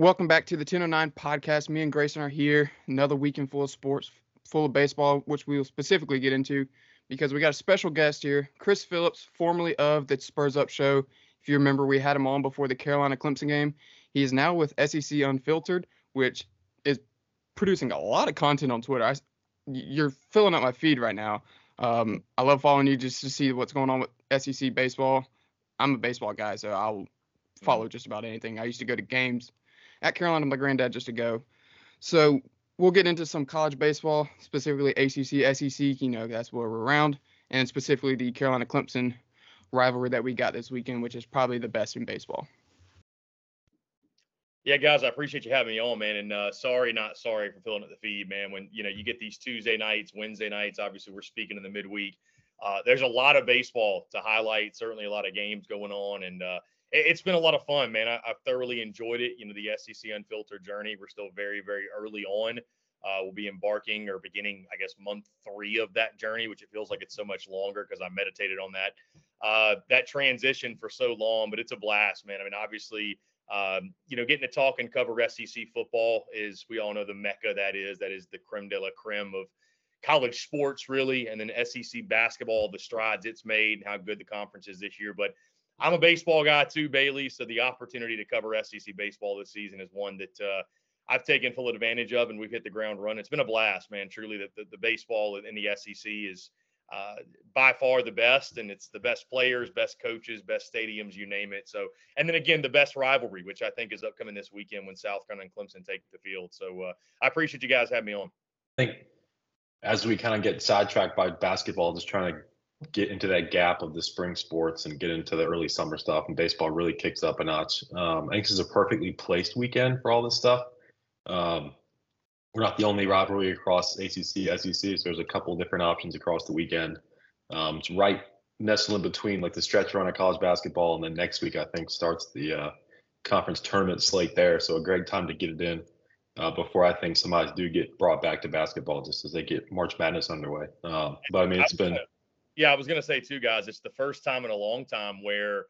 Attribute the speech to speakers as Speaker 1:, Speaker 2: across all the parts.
Speaker 1: Welcome back to the 1009 podcast. Me and Grayson are here. Another weekend full of sports, full of baseball, which we will specifically get into because we got a special guest here, Chris Phillips, formerly of the Spurs Up Show. If you remember, we had him on before the Carolina Clemson game. He is now with SEC Unfiltered, which is producing a lot of content on Twitter. I, you're filling up my feed right now. Um, I love following you just to see what's going on with SEC baseball. I'm a baseball guy, so I'll follow just about anything. I used to go to games at Carolina my granddad just to go. So we'll get into some college baseball, specifically ACC, SEC. You know, that's where we're around, and specifically the Carolina Clemson rivalry that we got this weekend, which is probably the best in baseball.
Speaker 2: Yeah, guys, I appreciate you having me on, man. And uh, sorry, not sorry for filling up the feed, man. When you know you get these Tuesday nights, Wednesday nights, obviously we're speaking in the midweek. Uh, there's a lot of baseball to highlight. Certainly, a lot of games going on, and uh, it, has been a lot of fun, man. I, thoroughly enjoyed it. You know, the SEC Unfiltered journey. We're still very, very early on. Uh, we'll be embarking or beginning, I guess, month three of that journey, which it feels like it's so much longer because I meditated on that. Uh, that transition for so long, but it's a blast, man. I mean, obviously um, you know, getting to talk and cover SEC football is, we all know the mecca that is. That is the creme de la creme of college sports, really. And then SEC basketball, the strides it's made, and how good the conference is this year. But I'm a baseball guy too, Bailey. So the opportunity to cover SEC baseball this season is one that uh, I've taken full advantage of, and we've hit the ground running. It's been a blast, man. Truly, the, the, baseball in the SEC is uh, by far the best, and it's the best players, best coaches, best stadiums, you name it. So, and then again, the best rivalry, which I think is upcoming this weekend when South Carolina and Clemson take the field. So, uh, I appreciate you guys having me on.
Speaker 3: I think as we kind of get sidetracked by basketball, just trying to get into that gap of the spring sports and get into the early summer stuff, and baseball really kicks up a notch. Um, I think this is a perfectly placed weekend for all this stuff. Um, we're not the only rivalry across ACC, SEC. So there's a couple different options across the weekend. Um, it's right nestled in between like the stretch run of college basketball, and then next week I think starts the uh, conference tournament slate there. So a great time to get it in uh, before I think some eyes do get brought back to basketball just as they get March Madness underway. Um, but I mean, it's been.
Speaker 2: Yeah, I was gonna say too, guys. It's the first time in a long time where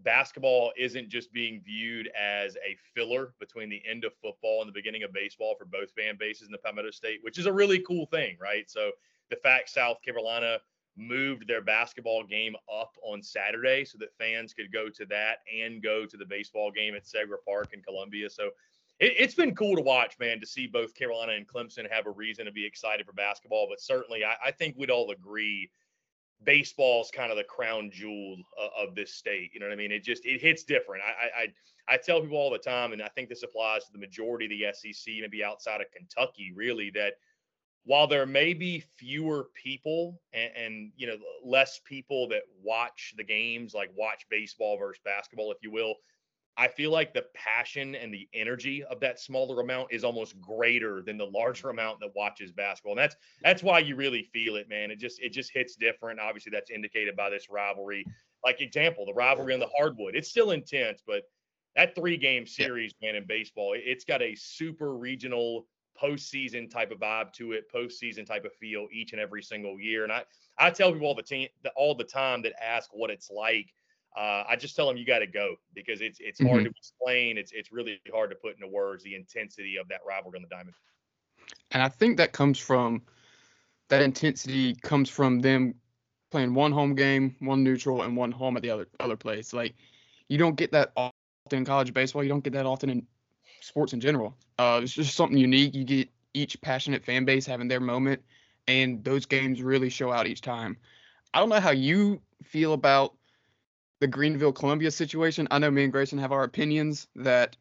Speaker 2: basketball isn't just being viewed as a filler between the end of football and the beginning of baseball for both fan bases in the Palmetto State, which is a really cool thing, right? So the fact South Carolina moved their basketball game up on Saturday so that fans could go to that and go to the baseball game at Segra Park in Columbia. So it, has been cool to watch, man, to see both Carolina and Clemson have a reason to be excited for basketball. But certainly, I, I think we'd all agree baseball's kind of the crown jewel of, of, this state. You know what I mean? It just it hits different. I, I I tell people all the time, and I think this applies to the majority of the SEC, maybe outside of Kentucky, really, that while there may be fewer people and, and you know less people that watch the games, like watch baseball versus basketball, if you will, I feel like the passion and the energy of that smaller amount is almost greater than the larger amount that watches basketball. And that's that's why you really feel it, man. It just it just hits different. Obviously, that's indicated by this rivalry. Like example, the rivalry on the hardwood. It's still intense, but that three game series, yeah. man, in baseball, it's got a super regional postseason type of vibe to it, postseason type of feel each and every single year. And I I tell people all the team all the time that ask what it's like uh, I just tell them you got to go because it's it's hard mm-hmm. to explain. It's it's really hard to put into words the intensity of that rivalry on the diamond.
Speaker 1: And I think that comes from that intensity comes from them playing one home game, one neutral, and one home at the other other place. Like you don't get that often in college baseball. You don't get that often in sports in general. Uh, it's just something unique. You get each passionate fan base having their moment, and those games really show out each time. I don't know how you feel about the Greenville Columbia situation. I know me and Grayson have our opinions that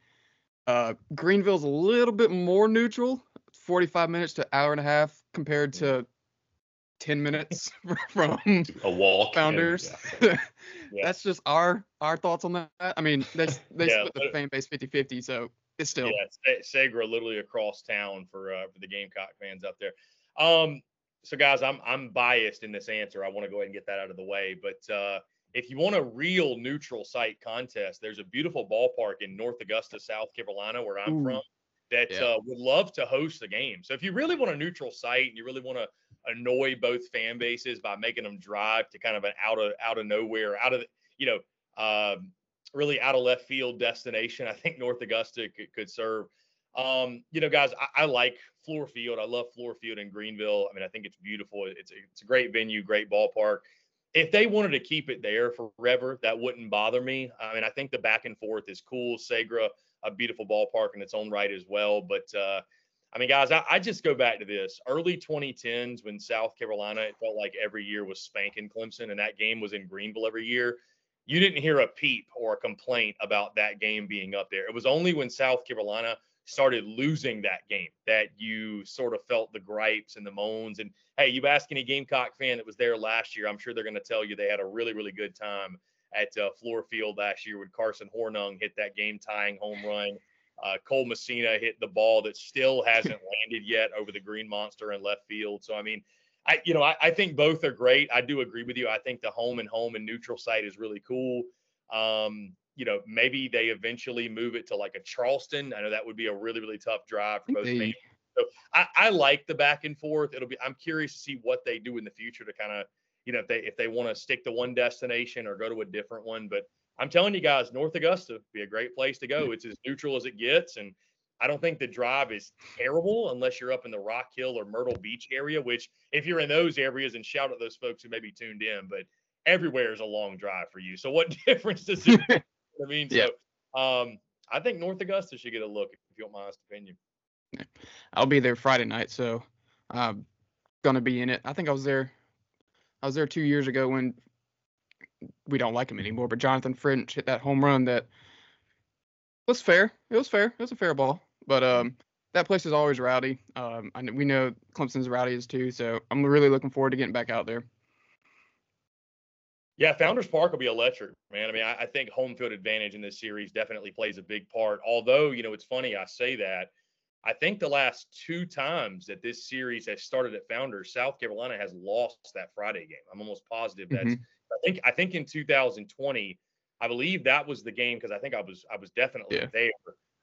Speaker 1: uh, Greenville's a little bit more neutral, 45 minutes to hour and a half compared to 10 minutes from
Speaker 3: a walk
Speaker 1: founders. yeah. yeah. That's just our our thoughts on that. I mean, they they yeah, split the fan base 50-50, so it's still
Speaker 2: yeah, Segra literally across town for uh, for the Gamecock fans out there. Um, so guys, I'm I'm biased in this answer. I want to go ahead and get that out of the way, but uh, if you want a real neutral site contest, there's a beautiful ballpark in North Augusta, South Carolina, where I'm Ooh. from, that yeah. uh, would love to host the game. So if you really want a neutral site and you really want to annoy both fan bases by making them drive to kind of an out of out of nowhere, out of you know, um, really out of left field destination. I think North Augusta could, could serve. Um, you know, guys, I, I, like Fluor Field. I love Fluor Field in Greenville. I mean, I think it's beautiful. It's a, it's a great venue, great ballpark. If they wanted to keep it there forever, that wouldn't bother me. I mean, I think the back and forth is cool. Segra, a beautiful ballpark in its own right as well. But uh, I mean, guys, I, I, just go back to this early 2010s when South Carolina, it felt like every year was spanking Clemson, and that game was in Greenville every year. You didn't hear a peep or a complaint about that game being up there. It was only when South Carolina started losing that game that you sort of felt the gripes and the moans. And hey, you ask any Gamecock fan that was there last year, I'm sure they're going to tell you they had a really, really good time at uh, Fluor Field last year when Carson Hornung hit that game tying home run. Uh, Cole Messina hit the ball that still hasn't landed yet over the Green Monster in left field. So, I mean, I, you know, I, I, think both are great. I do agree with you. I think the home and home and neutral site is really cool. Um, you know, maybe they eventually move it to like a Charleston. I know that would be a really, really tough drive for both teams. So I, I, like the back and forth. It'll be. I'm curious to see what they do in the future to kind of, you know, if they if they want to stick to one destination or go to a different one. But I'm telling you guys, North Augusta would be a great place to go. It's as neutral as it gets, and I don't think the drive is terrible unless you're up in the Rock Hill or Myrtle Beach area. Which, if you're in those areas, and shout at those folks who may be tuned in, but everywhere is a long drive for you. So what difference does it I mean? Yeah. Um, I think North Augusta should get a look, if you don't my opinion.
Speaker 1: I'll be there Friday night, so I'm gonna be in it. I think I was there. I was there two years ago when we don't like him anymore, but Jonathan French hit that home run that was fair. It was fair. It was a fair ball, but um, that place is always rowdy. Um, I, we know Clemson's rowdy is too, so I'm really looking forward to getting back out there.
Speaker 2: Yeah, Founders Park will be electric, man. I mean, I, I, think home field advantage in this series definitely plays a big part. Although, you know, it's funny I say that. I think the last two times that this series has started at Founders, South Carolina has lost that Friday game. I'm almost positive that's. Mm-hmm. I think I think in 2020, I believe that was the game because I think I was I was definitely yeah. there.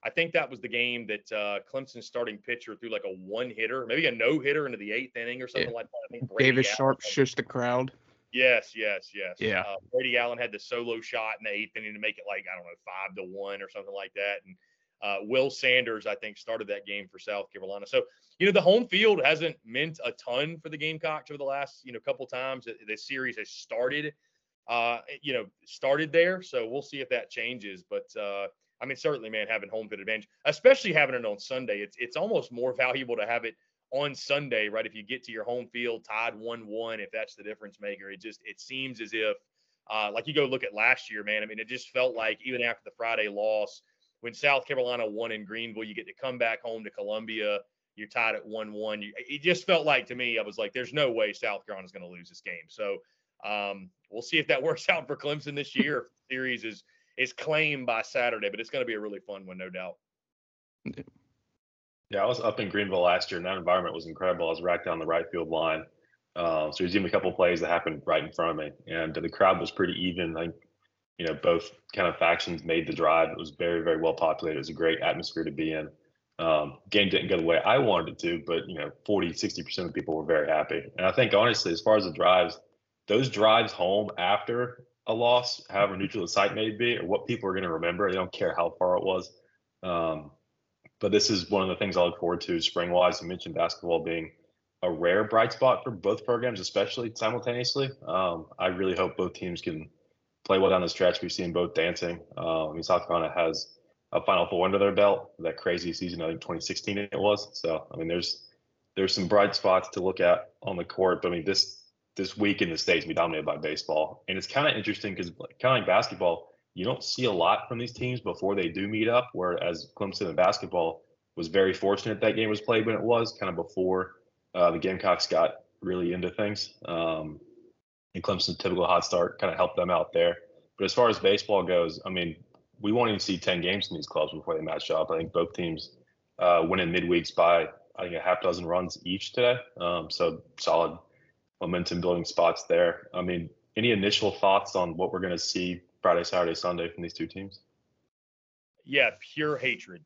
Speaker 2: I think that was the game that uh, Clemson's starting pitcher threw like a one hitter, maybe a no hitter into the eighth inning or something yeah. like that. I think
Speaker 1: Davis Sharpe shushed the crowd.
Speaker 2: Yes, yes, yes.
Speaker 1: Yeah. Uh,
Speaker 2: Brady Allen had the solo shot in the eighth inning to make it like I don't know five to one or something like that, and uh, Will Sanders I think started that game for South Carolina. So you know the home field hasn't meant a ton for the Gamecocks over the last you know couple times that this series has started. Uh, you know, started there, so we'll see if that changes. But uh, I mean, certainly, man, having home field advantage, especially having it on Sunday, it's it's almost more valuable to have it on Sunday, right? If you get to your home field tied one-one, if that's the difference maker, it just it seems as if, uh, like you go look at last year, man. I mean, it just felt like even after the Friday loss, when South Carolina won in Greenville, you get to come back home to Columbia. You're tied at one-one. It just felt like to me, I was like, there's no way South Carolina's going to lose this game. So um, we'll see if that works out for Clemson this year. if the series is is claimed by Saturday, but it's going to be a really fun one, no doubt.
Speaker 4: Yeah, I was up in Greenville last year, and that environment was incredible. I was right down the right field line. Uh, so there's even a couple plays that happened right in front of me, and the crowd was pretty even. I think, you know, both kind of factions made the drive. It was very, very well populated. It was a great atmosphere to be in. Um, game didn't go the way I wanted it to, but you know, 40, 60% of people were very happy. And I think honestly, as far as the drives, those drives home after a loss, however neutral the site may be, or what people are going to remember. They don't care how far it was. Um, but this is one of the things I look forward to spring wise. You mentioned basketball being a rare bright spot for both programs, especially simultaneously. Um, I really hope both teams can play well down the stretch. We've seen both dancing. Um, I mean, South Carolina has a Final Four under their belt. That crazy season, I think 2016 it was. So I mean, there's there's some bright spots to look at on the court. But I mean, this this week in the states be dominated by baseball, and it's kind of interesting because kind of like basketball you don't see a lot from these teams before they do meet up. Whereas Clemson and basketball was very fortunate that game was played when it was, kind of before uh, the Gamecocks got really into things. Um, and Clemson's typical hot start kind of helped them out there. But as far as baseball goes, I mean, we won't even see 10 games in these clubs before they match up. I think both teams uh, win in midweeks by, I think, a half dozen runs each today. Um, so solid momentum building spots there. I mean, any initial thoughts on what we're going to see Friday, Saturday, Sunday from these two teams?
Speaker 2: Yeah, pure hatred.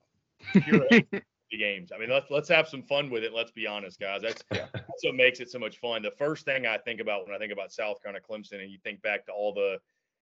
Speaker 2: Pure hatred the games. I mean, let's let's have some fun with it. Let's be honest, guys. That's yeah. that's what makes it so much fun. The first thing I think about when I think about South Carolina Clemson, and you think back to all the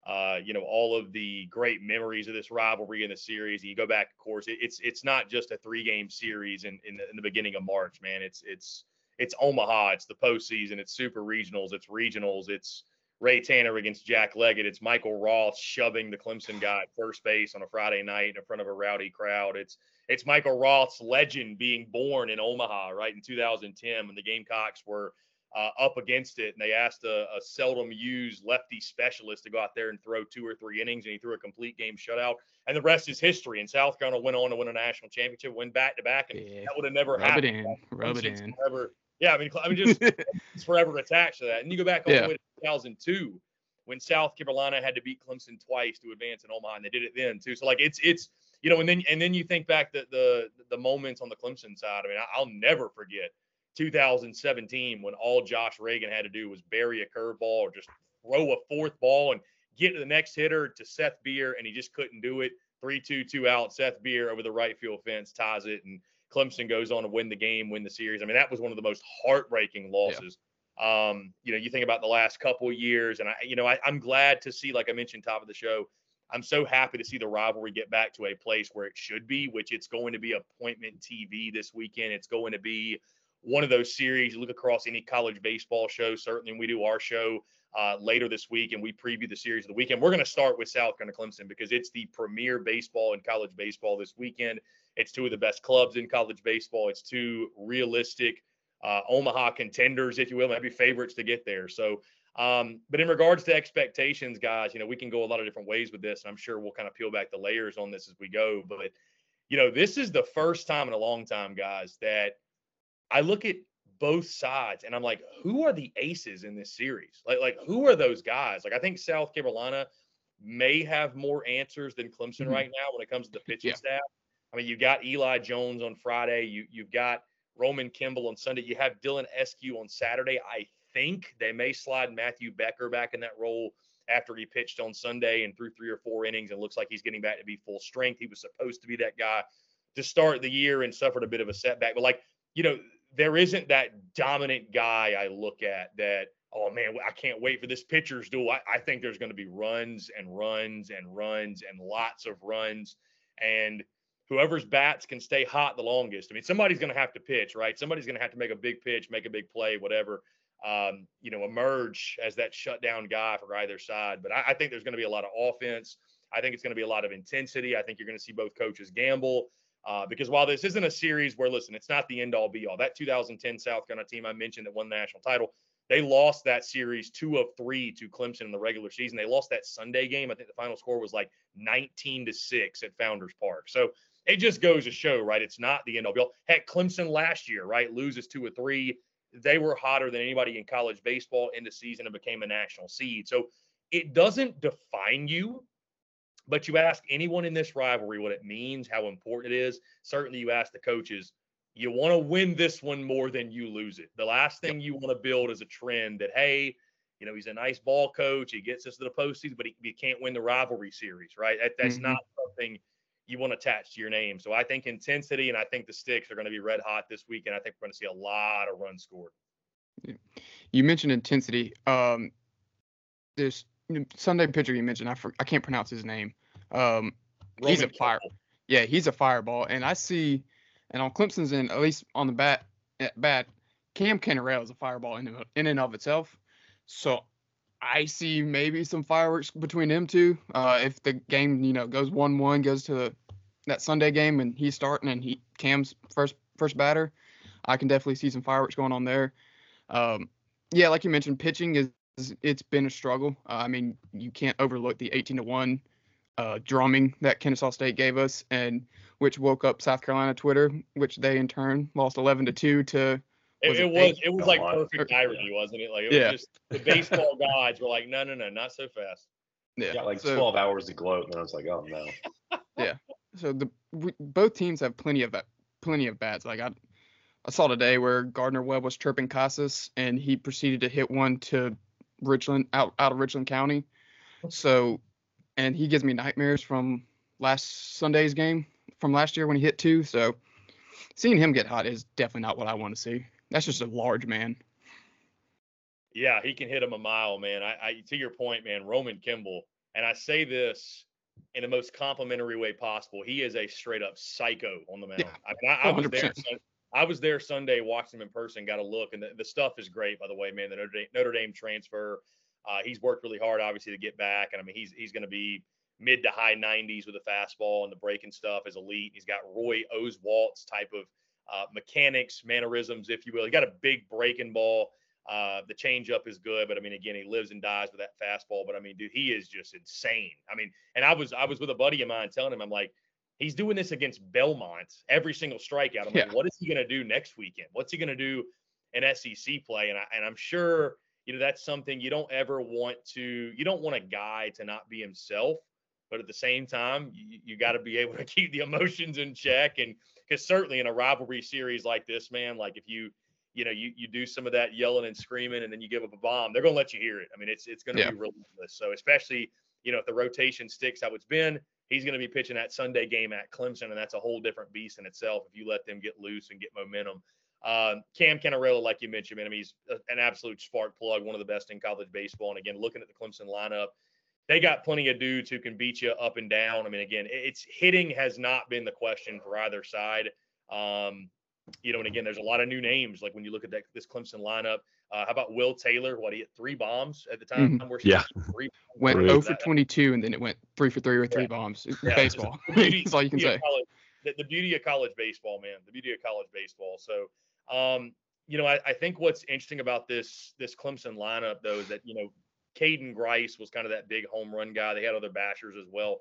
Speaker 2: uh, you know, all of the great memories of this rivalry in the series. And you go back, of course, it, it's it's not just a three game series in in the, in the beginning of March, man. It's it's it's Omaha, it's the postseason, it's super regionals, it's regionals, it's Ray Tanner against Jack Leggett, it's Michael Roth shoving the Clemson guy at first base on a Friday night in front of a rowdy crowd. It's it's Michael Roth's legend being born in Omaha, right in 2010 when the Gamecocks were uh, up against it, and they asked a, a, seldom used lefty specialist to go out there and throw two or three innings, and he threw a complete game shutout. And the rest is history. And South Carolina went on to win a national championship, win back to back, and yeah. that would have never
Speaker 1: Rub
Speaker 2: happened.
Speaker 1: It in. Rub it in.
Speaker 2: Forever. Yeah, I mean, I mean, just it's forever attached to that. And you go back all yeah. the way to 2002 when South Carolina had to beat Clemson twice to advance in Omaha, and they did it then too. So like it's it's you know, and then and then you think back the the the moments on the Clemson side. I mean, I'll never forget 2017 when all Josh Reagan had to do was bury a curveball or just throw a fourth ball and get to the next hitter to Seth Beer, and he just couldn't do it. 3 2 2 out. Seth Beer over the right field fence ties it, and Clemson goes on to win the game, win the series. I mean, that was one of the most heartbreaking losses. Yeah. Um, you know, you think about the last couple of years, and I, you know, I, I'm glad to see, like I mentioned, top of the show, I'm so happy to see the rivalry get back to a place where it should be, which it's going to be appointment TV this weekend. It's going to be one of those series. You look across any college baseball show. Certainly, we do our show uh, later this week, and we preview the series of the weekend. We're going to start with South Carolina Clemson because it's the premier baseball in college baseball this weekend. It's two of the best clubs in college baseball. It's two realistic uh, Omaha contenders, if you will, maybe favorites to get there. So, um, but in regards to expectations, guys, you know, we can go a lot of different ways with this, and I'm sure we'll kind of peel back the layers on this as we go. But, you know, this is the first time in a long time, guys, that I look at both sides and I'm like, who are the aces in this series? Like, like who are those guys? Like, I think South Carolina may have more answers than Clemson mm-hmm. right now when it comes to the pitching yeah. staff. I mean, you got Eli Jones on Friday. You you've got Roman Kimball on Sunday. You have Dylan Eskew on Saturday. I think they may slide Matthew Becker back in that role after he pitched on Sunday and threw three or four innings and looks like he's getting back to be full strength. He was supposed to be that guy to start the year and suffered a bit of a setback. But like, you know, there isn't that dominant guy I look at that, oh man, I can't wait for this pitcher's duel. I, I think there's going to be runs and runs and runs and lots of runs. And whoever's bats can stay hot the longest. I mean, somebody's going to have to pitch, right? Somebody's going to have to make a big pitch, make a big play, whatever. Um, you know, emerge as that shutdown guy for either side. But I, I think there's going to be a lot of offense. I think it's going to be a lot of intensity. I think you're going to see both coaches gamble. Uh, because while this isn't a series where, listen, it's not the end all be all. That 2010 South Carolina team I mentioned that won the national title, they lost that series two of three to Clemson in the regular season. They lost that Sunday game. I think the final score was like 19 to six at Founders Park. So it just goes to show, right? It's not the end all be all. Heck, Clemson last year, right, loses two or three. They were hotter than anybody in college baseball in the season and became a national seed. So it doesn't define you but you ask anyone in this rivalry what it means, how important it is. Certainly, you ask the coaches, you want to win this one more than you lose it. The last thing you want to build is a trend that, hey, you know, he's a nice ball coach. He gets us to the postseason, but he, he can't win the rivalry series, right? That, that's mm-hmm. not something you want to attach to your name. So I think intensity and I think the sticks are going to be red hot this week. And I think we're going to see a lot of runs scored.
Speaker 1: You mentioned intensity. Um, there's Sunday pitcher you mentioned, I for, I can't pronounce his name. Um, he's a fire. Yeah, he's a fireball, and I see, and on Clemson's end, at least on the bat, at bat, Cam Cannarella is a fireball in, in and of itself. So I see maybe some fireworks between them two. Uh, if the game, you know, goes one-one, goes to the, that Sunday game, and he's starting, and he Cam's first first batter, I can definitely see some fireworks going on there. Um, yeah, like you mentioned, pitching is it's been a struggle. Uh, I mean, you can't overlook the 18 to one uh, drumming that Kennesaw State gave us, and which woke up South Carolina Twitter, which they in turn lost 11 to two to.
Speaker 2: Was it, it, was it was like perfect irony, wasn't it? Like it yeah. was just the baseball gods were like, no, no, no, not so fast.
Speaker 3: Yeah, got like so, 12 hours to gloat, and I was like, oh no.
Speaker 1: yeah. So the we, both teams have plenty of plenty of bats. Like I, I saw today where Gardner Webb was chirping Casas, and he proceeded to hit one to Richland out out of Richland County. So, and he gives me nightmares from last Sunday's game from last year when he hit two. So, seeing him get hot is definitely not what I want to see. That's just a large man.
Speaker 2: Yeah, he can hit him a mile, man. I, I to your point, man. Roman Kimball, and I say this in the most complimentary way possible. He is a straight up psycho on the mound.
Speaker 1: Yeah,
Speaker 2: I, mean, I, I was there.
Speaker 1: 100%.
Speaker 2: Sun- I was there Sunday, watched him in person, got a look, and the, the stuff is great. By the way, man, the Notre Dame, Notre Dame transfer, uh, he's worked really hard, obviously, to get back, and I mean, he's he's going to be mid to high 90s with a fastball and the breaking stuff is elite. He's got Roy Oswalt's type of uh, mechanics, mannerisms, if you will. He got a big breaking ball. Uh, the changeup is good, but I mean, again, he lives and dies with that fastball. But I mean, dude, he is just insane. I mean, and I was I was with a buddy of mine telling him, I'm like, he's doing this against Belmont every single strikeout. I'm
Speaker 1: Yeah.
Speaker 2: like, what is he gonna do next weekend? What's he gonna do in SEC play? And I and I'm sure you know that's something you don't ever want to. You don't want a guy to not be himself, but at the same time, you, you got to be able to keep the emotions in check. And because certainly in a rivalry series like this, man, like if you you know, you you do some of that yelling and screaming, and then you give up a bomb, they're gonna let you hear it. I mean, it's it's gonna
Speaker 1: Yeah.
Speaker 2: be relentless. So especially you know if the rotation sticks how it's been, he's gonna be pitching that Sunday game at Clemson, and that's a whole different beast in itself if you let them get loose and get momentum. Um, Cam Cannarella, like you mentioned, man, I mean, he's an absolute spark plug, one of the best in college baseball. And again, looking at the Clemson lineup, they got plenty of dudes who can beat you up and down. I mean, again, it's hitting has not been the question for either side. Um, you know, and again, there's a lot of new names. Like when you look at that, this Clemson lineup, uh, how about Will Taylor? What he hit three bombs at the time? We're
Speaker 3: Yeah.
Speaker 2: three
Speaker 1: Went
Speaker 3: Three.
Speaker 1: 0 for 22, and then it went three for three with three
Speaker 2: Yeah.
Speaker 1: bombs.
Speaker 2: Yeah.
Speaker 1: baseball.
Speaker 2: the beauty-
Speaker 1: That's all you can
Speaker 2: of
Speaker 1: say.
Speaker 2: college- the, the beauty of college baseball, man. The beauty of college baseball. So, um, you know, I, I think what's interesting about this this Clemson lineup, though, is that you know, Caden Grice was kind of that big home run guy. They had other bashers as well.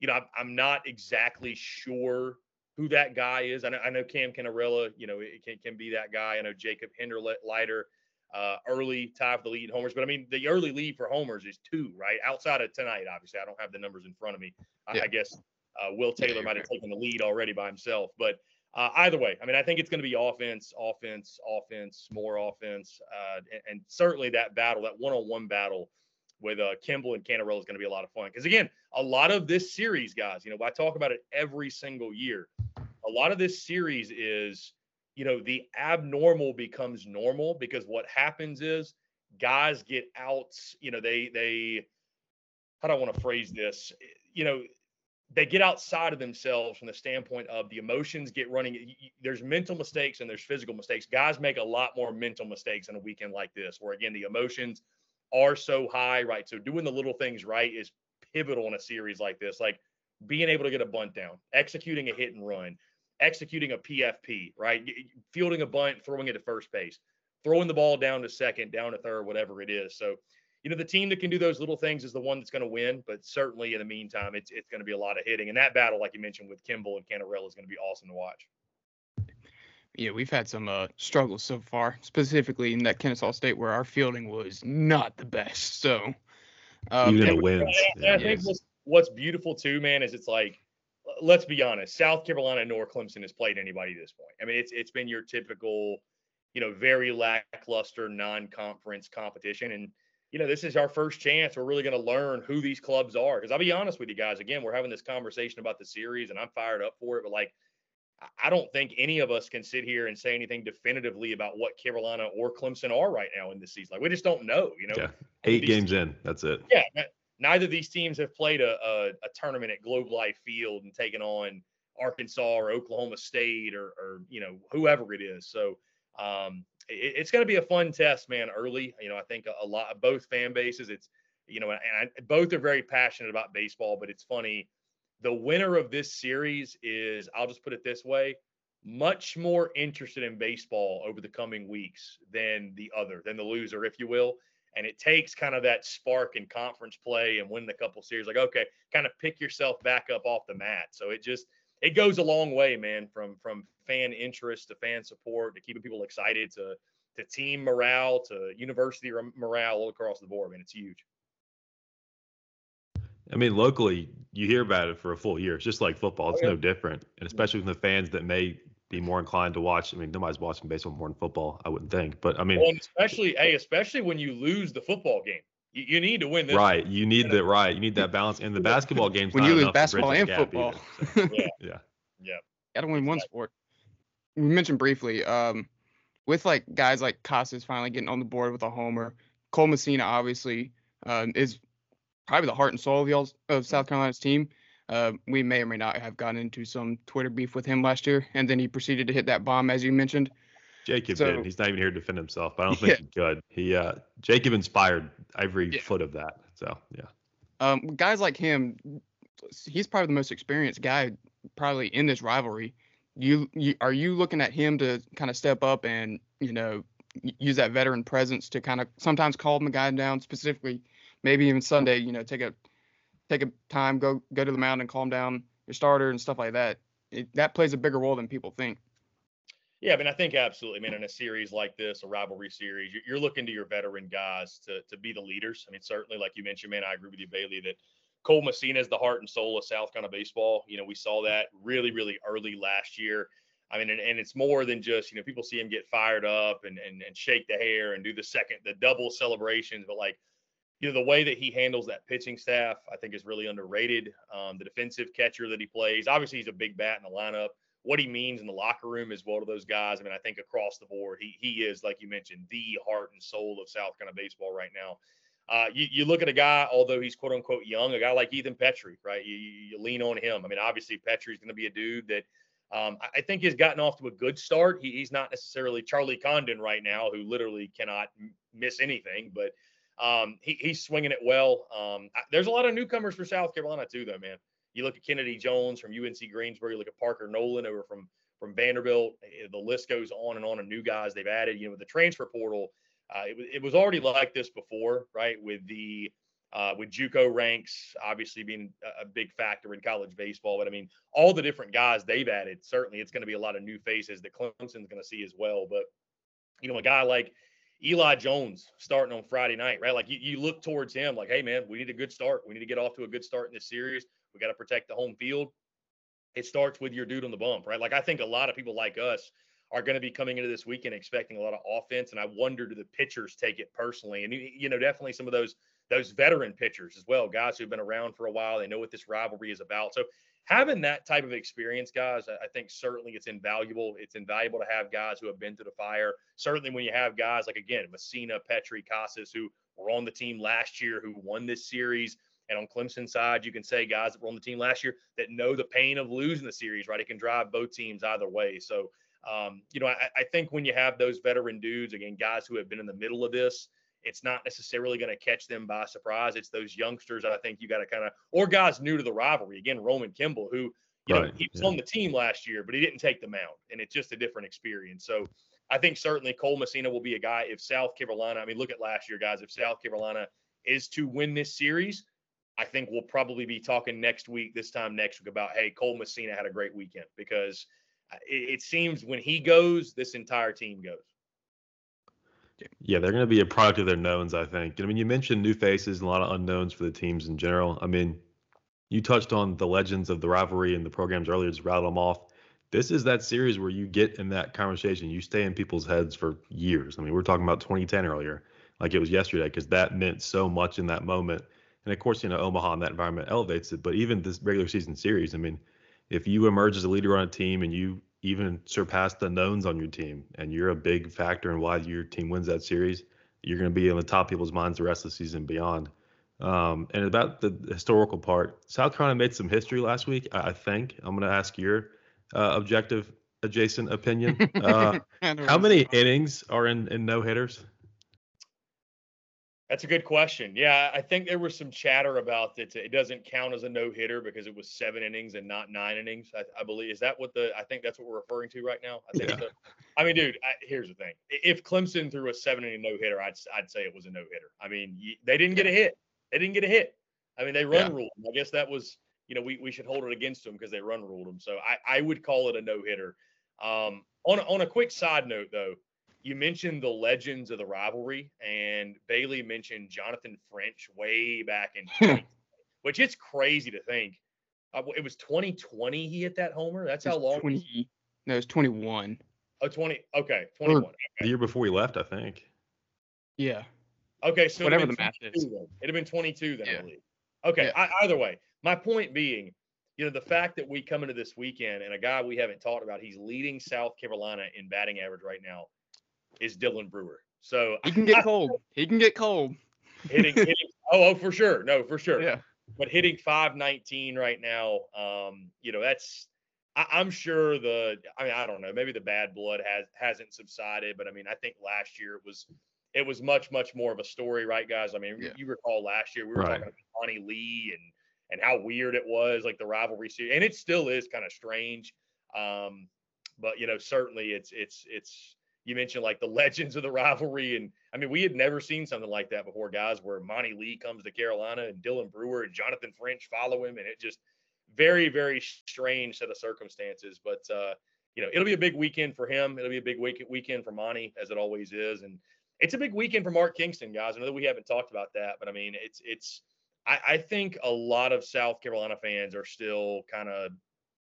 Speaker 2: You know, I'm, I'm not exactly sure who that guy is. I know, I know Cam Cannarella, you know, it can, can be that guy. I know Jacob Hinderleider, uh, early tie for the lead in homers. But I mean, the early lead for homers is two, right? Outside of tonight, obviously. I don't have the numbers in front of me. I,
Speaker 1: Yeah.
Speaker 2: I guess uh, Will Taylor
Speaker 1: you're
Speaker 2: might have
Speaker 1: fair.
Speaker 2: taken the lead already by himself. But uh, either way, I mean, I think it's going to be offense, offense, offense, more offense, uh, and, and certainly that battle, that one-on-one battle with uh, Kimball and Cannarella is going to be a lot of fun. Because again, a lot of this series, guys, you know, I talk about it every single year. A lot of this series is, you know, the abnormal becomes normal because what happens is guys get out. You know, they they how do I want to phrase this? You know, they get outside of themselves from the standpoint of the emotions get running. There's mental mistakes and there's physical mistakes. Guys make a lot more mental mistakes in a weekend like this, where again the emotions are so high, right? So doing the little things right is pivotal in a series like this, like being able to get a bunt down, executing a hit and run, executing a PFP, right? Y- y- Fielding a bunt, throwing it to first base, throwing the ball down to second, down to third, whatever it is. So you know, the team that can do those little things is the one that's going to win. But certainly in the meantime, it's it's going to be a lot of hitting. And that battle, like you mentioned with Kimball and Cannarella, is going to be awesome to watch.
Speaker 1: Yeah, we've had some uh, struggles so far, specifically in that Kennesaw State where our fielding was not the best. So, um,
Speaker 3: Even in
Speaker 1: and
Speaker 3: the wins.
Speaker 2: And I think what's, what's beautiful too, man, is it's like, let's be honest, South Carolina nor Clemson has played anybody at this point. I mean, it's it's been your typical, you know, very lackluster non-conference competition, and you know, this is our first chance. We're really going to learn who these clubs are. Because I'll be honest with you guys, again, we're having this conversation about the series, and I'm fired up for it. But like, I- don't think any of us can sit here and say anything definitively about what Carolina or Clemson are right now in this season. Like, we just don't know. You know,
Speaker 3: Yeah. Eight
Speaker 2: these-
Speaker 3: games in. That's it.
Speaker 2: yeah, neither of these teams have played a, a, a tournament at Globe Life Field and taken on Arkansas or Oklahoma State or, or you know whoever it is. So um, it, it's going to be a fun test, man. Early, you know, I think a, a lot of both fan bases. It's you know, and I, both are very passionate about baseball. But it's funny, the winner of this series is I'll just put it this way. Much more interested in baseball over the coming weeks than the other, than the loser, if you will and it takes kind of that spark in conference play and winning a couple series like okay kind of pick yourself back up off the mat so it just it goes a long way man from from fan interest to fan support to keeping people excited to to team morale to university morale all across the board I man it's huge
Speaker 3: I mean, locally, you hear about it for a full year. It's just like football. It's
Speaker 2: Oh, yeah.
Speaker 3: no different. And especially from the fans that may be more inclined to watch. I mean, nobody's watching baseball more than football, I wouldn't think. But I mean,
Speaker 2: well, especially hey especially when you lose the football game you, you need to win this
Speaker 3: right. You need that right. You need that balance. And the basketball games
Speaker 1: when
Speaker 3: not
Speaker 1: you lose
Speaker 3: enough to
Speaker 1: basketball and football,
Speaker 3: either. So,
Speaker 2: yeah
Speaker 3: yeah.
Speaker 2: yeah
Speaker 1: gotta win one sport. We mentioned briefly, um, with like guys like Casas finally getting on the board with a homer. Cole Messina obviously um, is probably the heart and soul of y'all of South Carolina's team. Uh, we may or may not have gotten into some Twitter beef with him last year, and then he proceeded to hit that bomb, as you mentioned.
Speaker 4: Jacob so, did. He's not even here to defend himself, but I don't think yeah. he could. He uh, Jacob inspired every yeah. foot of that. So yeah.
Speaker 1: Um, guys like him, he's probably the most experienced guy probably in this rivalry. You, you are you looking at him to kind of step up and you know use that veteran presence to kind of sometimes calm the guy down specifically maybe even Sunday you know take a take a time go go to the mound and calm down your starter and stuff like that it, that plays a bigger role than people think
Speaker 2: yeah, I mean, I think absolutely, man. In a series like this, a rivalry series, you're looking to your veteran guys to to be the leaders. I mean, certainly, like you mentioned, man, I agree with you, Bailey, that Cole Messina is the heart and soul of South Carolina baseball. You know, we saw that really, really early last year. I mean, and, and it's more than just, you know, people see him get fired up and, and and shake the hair and do the second, the double celebrations, but like, you know, the way that he handles that pitching staff, I think is really underrated. Um, the defensive catcher that he plays, obviously, he's a big bat in the lineup what he means in the locker room as well to those guys. I mean, I think across the board, he he is like you mentioned, the heart and soul of South Carolina baseball right now. Uh, you, you look at a guy, although he's quote unquote young, a guy like Ethan Petry, right? You, you lean on him. I mean, obviously Petry's going to be a dude that um, I think he's gotten off to a good start. He, he's not necessarily Charlie Condon right now, who literally cannot miss anything, but um, he, he's swinging it well. Um, I, there's a lot of newcomers for South Carolina too, though, man. You look at Kennedy Jones from UNC Greensboro. You look at Parker Noland over from from Vanderbilt. Eh, the list goes on and on of new guys they've added. You know, with the transfer portal, uh, it, it was already like this before, right? With the uh, with JUCO ranks obviously being a, big factor in college baseball. But I mean, all the different guys they've added, certainly it's going to be a lot of new faces that Clemson's going to see as well. But you know, a guy like Eli Jones starting on Friday night, right? Like you, you look towards him, like, hey man, we need a good start. We need to get off to a good start in this series. We got to protect the home field. It starts with your dude on the bump, right? Like I think a lot of people like us are going to be coming into this weekend expecting a lot of offense, and I wonder do the pitchers take it personally? And you know, definitely some of those those veteran pitchers as well, guys who've been around for a while. They know what this rivalry is about. So having that type of experience, guys, I think certainly it's invaluable. It's invaluable to have guys who have been to the fire. Certainly when you have guys like again Messina, Petry, Casas, who were on the team last year, who won this series. And on Clemson side, you can say guys that were on the team last year that know the pain of losing the series, right? It can drive both teams either way. So, um, you know, I, I, think when you have those veteran dudes, again, guys who have been in the middle of this, it's not necessarily going to catch them by surprise. It's those youngsters that I think you got to kind of, or guys new to the rivalry. Again, Roman Kimball, who, you right. know, he was yeah. on the team last year, but he didn't take the mound, and it's just a different experience. So, I think certainly Cole Messina will be a guy if South Carolina. I mean, look at last year, guys. If South Carolina is to win this series, I think we'll probably be talking next week, this time next week, about hey, Cole Messina had a great weekend because uh, it, it seems when he goes, this entire team goes.
Speaker 4: Yeah, they're going to be a product of their knowns, I think. I mean, you mentioned new faces and a lot of unknowns for the teams in general. I mean, you touched on the legends of the rivalry and the programs earlier, just rattled them off. This is that series where you get in that conversation. You stay in people's heads for years. I mean, we are talking about 2010 earlier, like it was yesterday, because that meant so much in that moment and of course, you know, Omaha and that environment elevates it. But even this regular season series, I mean, if you emerge as a leader on a team and you even surpass the knowns on your team and you're a big factor in why your team wins that series, you're going to be in the top people's minds the rest of the season beyond. Um, and about the historical part, South Carolina made some history last week. I think I'm going to ask your uh, objective adjacent opinion. Uh, how many innings are in, in no hitters?
Speaker 2: That's a good question. Yeah, I think there was some chatter about that. It doesn't count as a no hitter because it was seven innings and not nine innings. I, I, believe is that what the I think that's what we're referring to right now. I think yeah. so. I mean, dude, I, here's the thing: if Clemson threw a seven inning no hitter, I'd I'd say it was a no hitter. I mean, they didn't get a hit. They didn't get a hit. I mean, they run yeah. ruled. I guess that was you know we, we should hold it against them because they run ruled them. So I I would call it a no hitter. Um, on on a quick side note though you mentioned the legends of the rivalry, and Bailey mentioned Jonathan French way back in, which it's crazy to think. Uh, it was 2020 he hit that homer. That's how long.
Speaker 1: 20, no, it was 21.
Speaker 2: Oh, 20. Okay, 21. Okay.
Speaker 4: The year before we left, I think.
Speaker 1: Yeah.
Speaker 2: Okay, so
Speaker 1: whatever the math is,
Speaker 2: then. it'd have been 22 then, yeah. I believe. Okay, yeah. I, either way, my point being, you know, the fact that we come into this weekend and a guy we haven't talked about, he's leading South Carolina in batting average right now is Dylan Brewer. So
Speaker 1: he can get cold. He can get cold.
Speaker 2: hitting, hitting Oh, oh, for sure. No, for sure.
Speaker 1: Yeah.
Speaker 2: But hitting 519 right now, um, you know, that's I, am sure the I mean, I don't know, maybe the bad blood has hasn't subsided, but I mean, I think last year it was it was much, much more of a story, right, guys? I mean, yeah. you recall last year we were right. talking about Monty Lee and and how weird it was, like the rivalry series, and it still is kind of strange. Um, but you know, certainly it's it's it's you mentioned like the legends of the rivalry, and I mean, we had never seen something like that before, guys. Where Monty Lee comes to Carolina and Dylan Brewer and Jonathan French follow him, and it just very very strange set of circumstances. But uh, you know, it'll be a big weekend for him. It'll be a big week- weekend for Monty, as it always is, and it's a big weekend for Mark Kingston, guys. I know that we haven't talked about that, but I mean, it's it's. I, I think a lot of South Carolina fans are still kind of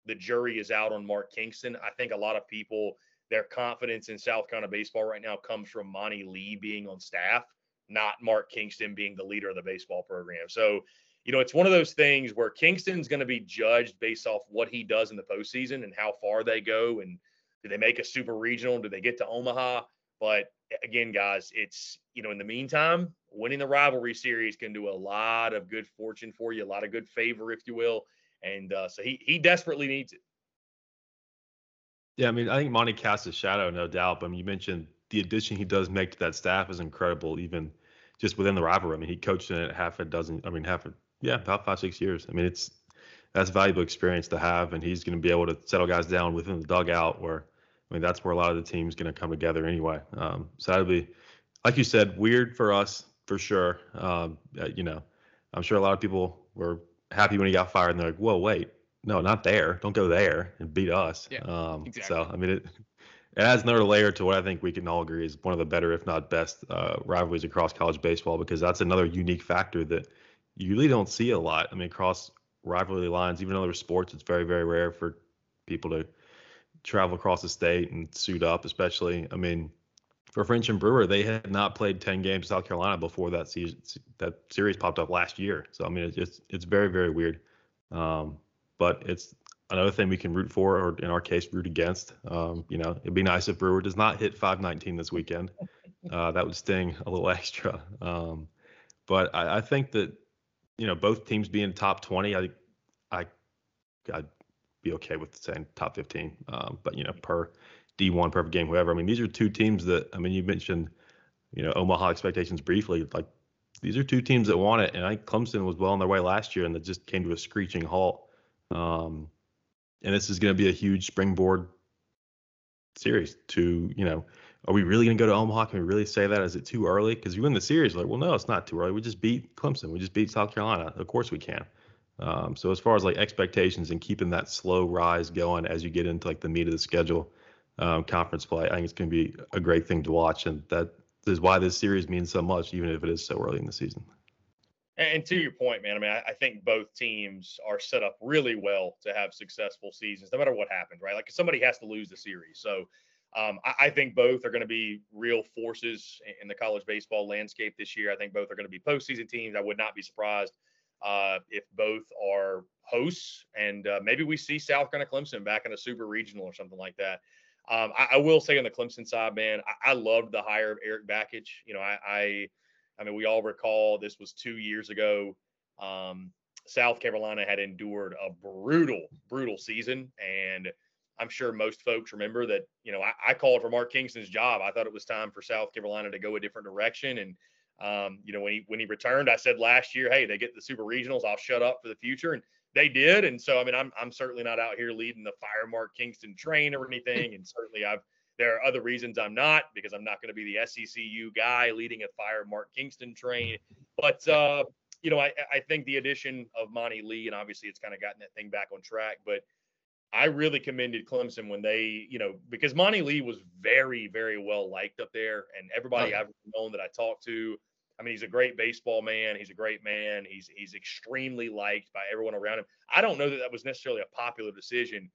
Speaker 2: the jury is out on Mark Kingston. I think a lot of people their confidence in South Carolina baseball right now comes from Monty Lee being on staff, not Mark Kingston being the leader of the baseball program. So, you know, it's one of those things where Kingston's going to be judged based off what he does in the postseason and how far they go and do they make a super regional? Do they get to Omaha? But again, guys, it's, you know, in the meantime, winning the rivalry series can do a lot of good fortune for you, a lot of good favor, if you will. And uh, so he, he desperately needs it.
Speaker 4: Yeah, I mean, I think Monty casts a shadow, no doubt. But I mean, you mentioned the addition he does make to that staff is incredible, even just within the rivalry. I mean, he coached in it half a dozen, I mean, half a, yeah, about five, six years. I mean, it's, that's valuable experience to have. And he's going to be able to settle guys down within the dugout where, I mean, that's where a lot of the team's going to come together anyway. Um, so that'll be, like you said, weird for us for sure. Um, uh, you know, I'm sure a lot of people were happy when he got fired and they're like, whoa, wait, no, not there. Don't go there and beat us.
Speaker 1: Yeah,
Speaker 4: um,
Speaker 1: exactly.
Speaker 4: So I mean, it, it adds another layer to what I think we can all agree is one of the better, if not best, uh, rivalries across college baseball because that's another unique factor that you really don't see a lot. I mean, across rivalry lines, even other sports, it's very, very rare for people to travel across the state and suit up, especially. I mean, for French and Brewer, they had not played 10 games in South Carolina before that season, that series popped up last year. So I mean, it's just it's very, very weird. Um, but it's another thing we can root for, or in our case, root against. Um, you know, it'd be nice if Brewer does not hit 519 this weekend. Uh, that would sting a little extra. Um, but I, I, think that you know both teams being top 20, I I I'd be okay with saying top 15. Um, but you know, per D1 perfect game, whoever. I mean, these are two teams that I mean, you mentioned you know Omaha expectations briefly. Like these are two teams that want it, and I think Clemson was well on their way last year, and it just came to a screeching halt. Um, and this is going to be a huge springboard series to, you know, are we really going to go to Omaha? Can we really say that? Is it too early? Because you win the series, like, well, no, it's not too early. We just beat Clemson. We just beat South Carolina. Of course we can. Um, so as far as like expectations and keeping that slow rise going as you get into like the meat of the schedule, um, conference play, I think it's going to be a great thing to watch, and that is why this series means so much, even if it is so early in the season.
Speaker 2: And to your point, man, I mean, I, think both teams are set up really well to have successful seasons, no matter what happens, right? Like somebody has to lose the series. So um, I, think both are going to be real forces in the college baseball landscape this year. I think both are going to be postseason teams. I would not be surprised uh, if both are hosts, and uh, maybe we see South Carolina Clemson back in a super regional or something like that. Um, I, I, will say on the Clemson side, man, I, I loved the hire of Erik Bakich. You know, I I mean, we all recall this was two years ago. Um, South Carolina had endured a brutal, brutal season. And I'm sure most folks remember that, you know, I, I, called for Mark Kingston's job. I thought it was time for South Carolina to go a different direction. And, um, you know, when he when he returned, I said last year, hey, they get the super regionals, I'll shut up for the future. And they did. And so, I mean, I'm I'm certainly not out here leading the fire Mark Kingston train or anything. And certainly I've there are other reasons I'm not because I'm not going to be the SECU guy leading a fire Mark Kingston train. But uh, you know, I, I think the addition of Monty Lee and obviously it's kind of gotten that thing back on track. But I really commended Clemson when they, you know, because Monty Lee was very, very well liked up there, and everybody I've known that I talked to. I mean, he's a great baseball man. He's a great man. He's he's extremely liked by everyone around him. I don't know that that was necessarily a popular decision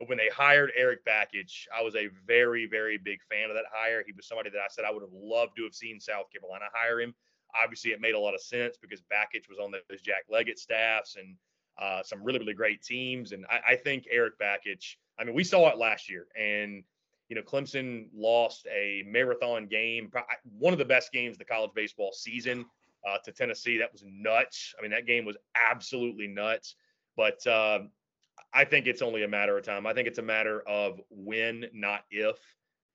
Speaker 2: but when they hired Erik Bakich, I was a very, very big fan of that hire. He was somebody that I said I would have loved to have seen South Carolina hire him. Obviously, it made a lot of sense because Bakich was on those Jack Leggett staffs and uh, some really, really great teams. And I, I think Erik Bakich, I mean, we saw it last year. And, you know, Clemson lost a marathon game, one of the best games the college baseball season uh, to Tennessee. That was nuts. I mean, that game was absolutely nuts. But uh, I think it's only a matter of time. I think it's a matter of when, not if,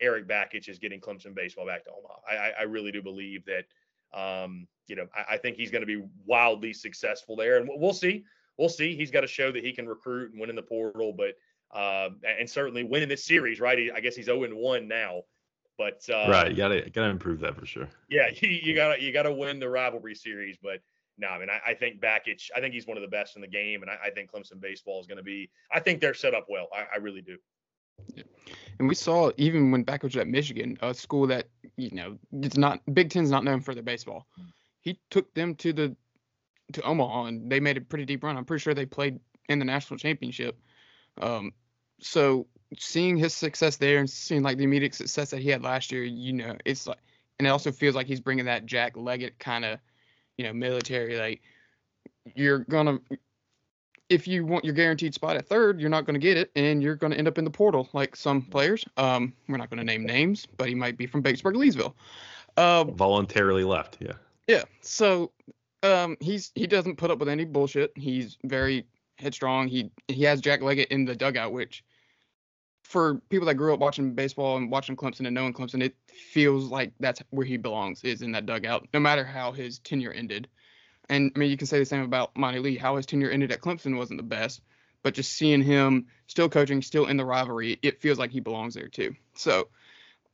Speaker 2: Erik Bakich is getting Clemson baseball back to Omaha. I, I really do believe that. Um, you know, I, I think he's going to be wildly successful there, and we'll see. We'll see. He's got to show that he can recruit and win in the portal, but uh, and certainly winning this series, right? I guess he's 0 1 now. But uh,
Speaker 4: right, you gotta gotta improve that for sure.
Speaker 2: Yeah, you, you gotta you gotta win the rivalry series. But no, I mean I, I think Bakich, I think he's one of the best in the game, and I, I think Clemson baseball is going to be. I think they're set up well. I, I really do.
Speaker 1: Yeah. And we saw even when Bakich was at Michigan, a school that you know it's not Big Ten's not known for their baseball. He took them to the to Omaha and they made a pretty deep run. I'm pretty sure they played in the national championship. Um, so seeing his success there and seeing like the immediate success that he had last year, you know, it's like, and it also feels like he's bringing that Jack Leggett kind of, you know, military. Like you're gonna, if you want your guaranteed spot at third, you're not gonna get it, and you're gonna end up in the portal like some players. Um, we're not gonna name names, but he might be from Batesburg, Leesville.
Speaker 4: Uh, Voluntarily left, yeah.
Speaker 1: Yeah. So, um, he's he doesn't put up with any bullshit. He's very headstrong. He he has Jack Leggett in the dugout, which for people that grew up watching baseball and watching Clemson and knowing Clemson, it feels like that's where he belongs is in that dugout, no matter how his tenure ended. And I mean, you can say the same about Monty Lee. How his tenure ended at Clemson wasn't the best, but just seeing him still coaching, still in the rivalry, it feels like he belongs there too. So,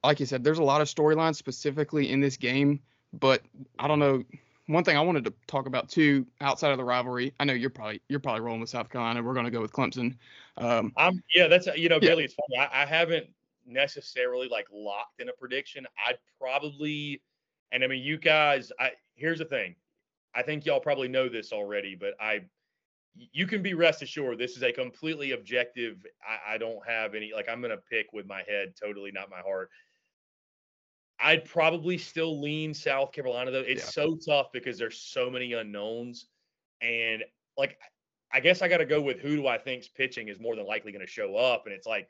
Speaker 1: like you said, there's a lot of storylines specifically in this game, but I don't know one thing I wanted to talk about too, outside of the rivalry. I know you're probably you're probably rolling with South Carolina. We're going to go with Clemson.
Speaker 2: Um, I'm yeah, that's you know, yeah. Billy. It's funny. I, I, haven't necessarily like locked in a prediction. I'd probably, and I mean, you guys. I here's the thing. I think y'all probably know this already, but I, you can be rest assured this is a completely objective. I, I don't have any like I'm going to pick with my head, totally not my heart. I'd probably still lean South Carolina though. It's yeah. so tough because there's so many unknowns, and like I guess I got to go with who do I think's pitching is more than likely going to show up, and it's like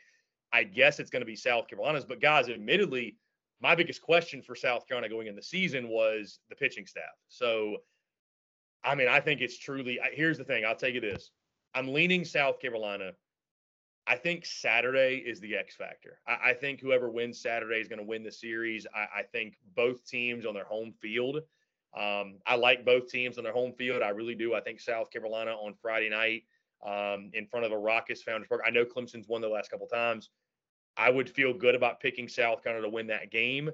Speaker 2: I guess it's going to be South Carolina's. But guys, admittedly, my biggest question for South Carolina going in the season was the pitching staff. So, I mean, I think it's truly. Here's the thing. I'll tell you this. I'm leaning South Carolina I think Saturday is the X factor. I, I think whoever wins Saturday is going to win the series. I, I, think both teams on their home field. Um, I like both teams on their home field. I really do. I think South Carolina on Friday night um, in front of a Raucous Founders Park. I know Clemson's won the last couple times. I would feel good about picking South Carolina to win that game.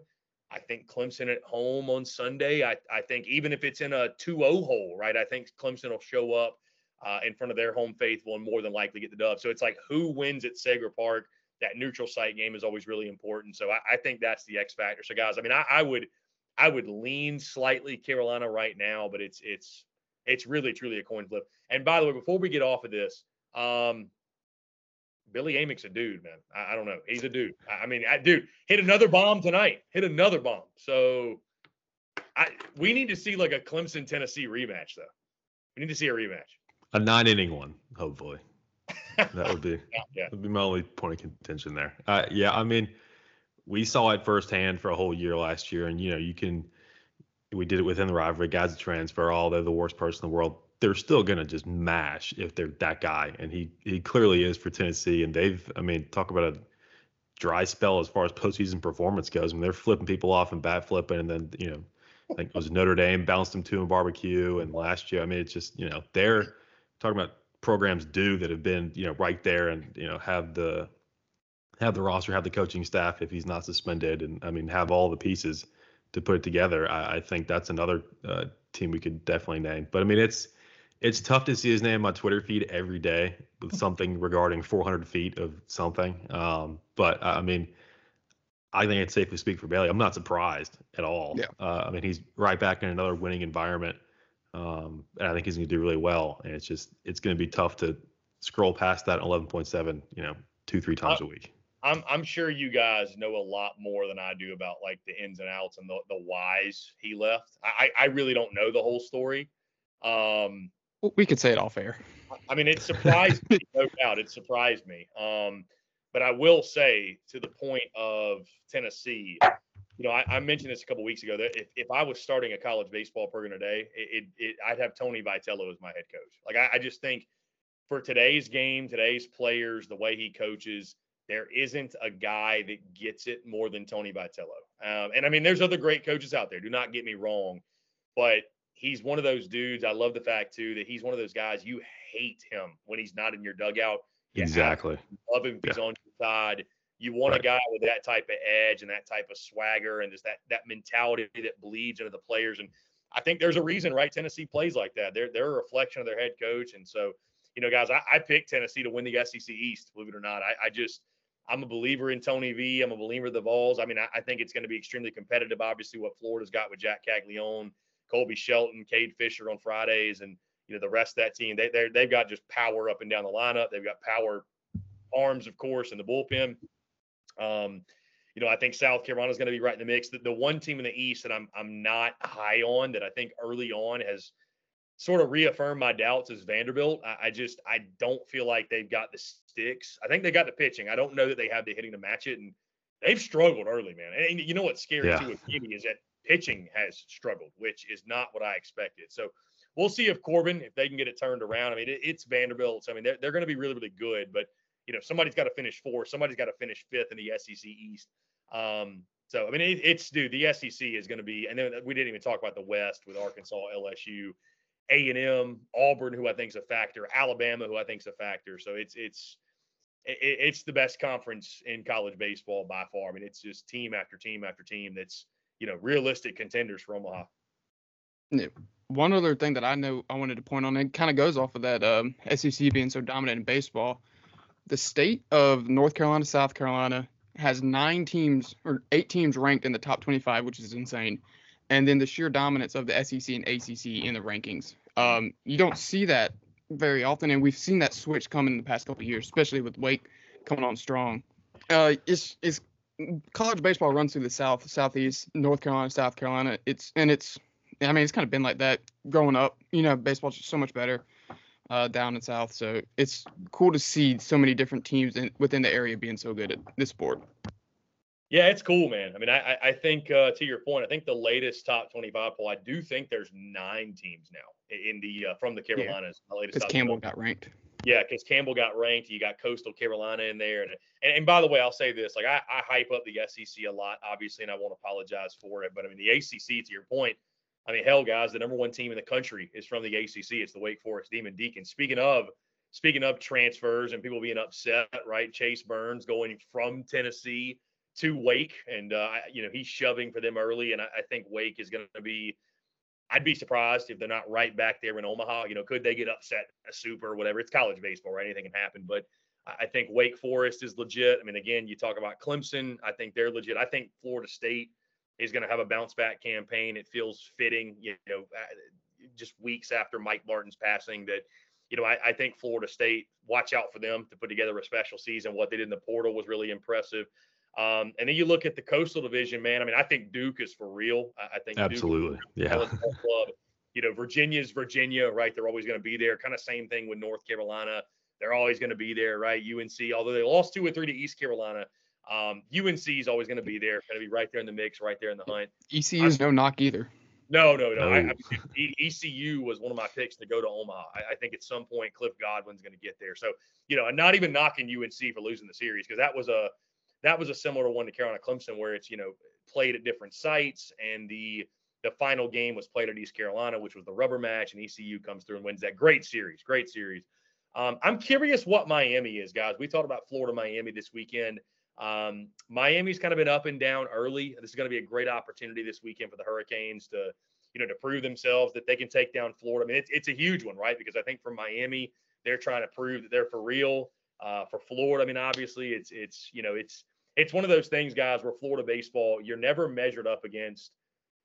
Speaker 2: I think Clemson at home on Sunday. I, I think even if it's in a 2 0 hole, right? I think Clemson will show up uh, in front of their home faithful and more than likely get the dub. So it's like who wins at Segra Park. That neutral site game is always really important. So I, I think that's the X factor. So guys, I mean, I, I, would I would lean slightly Carolina right now, but it's it's it's really truly a coin flip. And by the way, before we get off of this, um, Billy Amick's a dude, man. I, I don't know. He's a dude. I, I mean, I, dude, hit another bomb tonight. Hit another bomb. So I we need to see like a Clemson Tennessee rematch though. We need to see a rematch.
Speaker 4: A nine inning one, hopefully. That would be yeah. would be my only point of contention there. Uh, yeah, I mean, we saw it firsthand for a whole year last year, and you know, you can. We did it within the rivalry. Guys transfer, all they're the worst person in the world. They're still gonna just mash if they're that guy, and he he clearly is for Tennessee. And they've, I mean, talk about a dry spell as far as postseason performance goes. I mean, they're flipping people off and bat flipping, and then you know, I think it was Notre Dame bounced them to a barbecue, and last year, I mean, it's just you know they're talking about programs do that have been you know right there and you know have the have the roster, have the coaching staff if he's not suspended, and I mean have all the pieces to put it together. I, I think that's another uh, team we could definitely name. But I mean it's it's tough to see his name on my Twitter feed every day with something regarding 400 feet of something. Um, but I mean. I think it's safe to speak for Bailey. I'm not surprised at all. Yeah. Uh, I mean, he's right back in another winning environment. Um, and I think he's going to do really well. And it's just it's going to be tough to scroll past that 11.7, you know, two three times a week.
Speaker 2: I'm I'm sure you guys know a lot more than I do about like the ins and outs and the the whys he left. I I really don't know the whole story. Um,
Speaker 1: we could say it all fair.
Speaker 2: I mean, it surprised me, no doubt. It surprised me. Um, but I will say to the point of Tennessee, you know, I, I, mentioned this a couple weeks ago that if, if I was starting a college baseball program today, it, it, it I'd have Tony Vitello as my head coach. Like I, I just think for today's game, today's players, the way he coaches, there isn't a guy that gets it more than Tony Vitello. Um, and I mean, there's other great coaches out there. Do not get me wrong, but he's one of those dudes. I love the fact too that he's one of those guys you hate him when he's not in your dugout.
Speaker 4: You exactly.
Speaker 2: Love him yeah. he's on your side. You want right. a guy with that type of edge and that type of swagger and just that that mentality that bleeds into the players. And I think there's a reason, right? Tennessee plays like that. They're they're a reflection of their head coach. And so, you know, guys, I, I picked Tennessee to win the SEC East, believe it or not. I, I just I'm a believer in Tony V. I'm a believer of the Vols. I mean, I, I think it's going to be extremely competitive. Obviously, what Florida's got with Jack Caglianone, Colby Shelton, Cade Fisher on Fridays, and you know the rest of that team. They they they've got just power up and down the lineup. They've got power arms, of course, in the bullpen. Um, you know, I think South Carolina is going to be right in the mix. The, the one team in the East that I'm I'm not high on that I think early on has sort of reaffirmed my doubts is Vanderbilt. I, I, just I don't feel like they've got the sticks. I think they got the pitching. I don't know that they have the hitting to match it, and they've struggled early, man. And, you know what's scary yeah. too with Jimmy is that pitching has struggled, which is not what I expected. So we'll see if Corbin if they can get it turned around. I mean, it, it's Vanderbilt. So, I mean, they're they're going to be really really good, but you know, somebody's got to finish fourth, somebody's got to finish fifth in the SEC East. Um, so I mean, it, it's dude, the SEC is going to be, and then we didn't even talk about the West with Arkansas, LSU, A and M, Auburn, who I think is a factor, Alabama, who I think is a factor. So it's it's it, it's the best conference in college baseball by far. I mean, it's just team after team after team that's you know realistic contenders for Omaha. Yeah.
Speaker 1: One other thing that I know I wanted to point on, it kind of goes off of that um, SEC being so dominant in baseball the state of North Carolina, South Carolina has nine teams or eight teams ranked in the top 25, which is insane. And then the sheer dominance of the SEC and ACC in the rankings. Um, you don't see that very often, and we've seen that switch come in the past couple years, especially with Wake coming on strong. Uh, it's it's college baseball runs through the South, Southeast, North Carolina, South Carolina. It's and it's I mean it's kind of been like that growing up. You know, baseball's just so much better uh, down in South. So it's cool to see so many different teams in, within the area being so good at this sport.
Speaker 2: Yeah, it's cool, man. I mean, I I think uh, to your point, I think the latest top 25 poll, I do think there's nine teams now in the uh, from the Carolinas.
Speaker 1: Yeah, because Campbell got ranked.
Speaker 2: Yeah, because Campbell got ranked. You got Coastal Carolina in there, and, and and by the way, I'll say this: like I, I hype up the SEC a lot, obviously, and I won't apologize for it. But I mean, the ACC, to your point, I mean, hell, guys, the number one team in the country is from the ACC. It's the Wake Forest Demon Deacons. Speaking of, speaking of transfers and people being upset, right? Chase Burns going from Tennessee to Wake, and uh, you know he's shoving for them early, and I, I think Wake is going to be. I'd be surprised if they're not right back there in Omaha. You know, could they get upset a super or whatever? It's college baseball, right? Anything can happen. But I think Wake Forest is legit. I mean, again, you talk about Clemson. I think they're legit. I think Florida State is going to have a bounce back campaign. It feels fitting, you know, uh, just weeks after Mike Martin's passing that, you know, I, I, think Florida State, watch out for them to put together a special season. What they did in the portal was really impressive. Um, and then you look at the Coastal Division, man. I mean, I think Duke is for real. I, I think
Speaker 4: absolutely, yeah. Club.
Speaker 2: You know, Virginia's Virginia, right? They're always going to be there. Kind of same thing with North Carolina. They're always going to be there, right? UNC, although they lost two or three to East Carolina, um, UNC is always going to be there, going to be right there in the mix, right there in the hunt.
Speaker 1: ECU is no knock either.
Speaker 2: No, no, no. I, I ECU was one of my picks to go to Omaha. I, I think at some point Cliff Godwin's going to get there. So you know, I'm not even knocking UNC for losing the series because that was a that was a similar one to Carolina Clemson where it's you know played at different sites and the the final game was played at East Carolina, which was the rubber match, and ECU comes through and wins that great series. Great series. Um, I'm curious what Miami is, guys. We talked about Florida Miami this weekend. Um, Miami's kind of been up and down early. This is going to be a great opportunity this weekend for the Hurricanes to, you know, to prove themselves that they can take down Florida. I mean, it's, it's a huge one, right? Because I think for Miami, they're trying to prove that they're for real. Uh, for Florida, I mean, obviously, it's it's you know, it's it's one of those things, guys, where Florida baseball, you're never measured up against.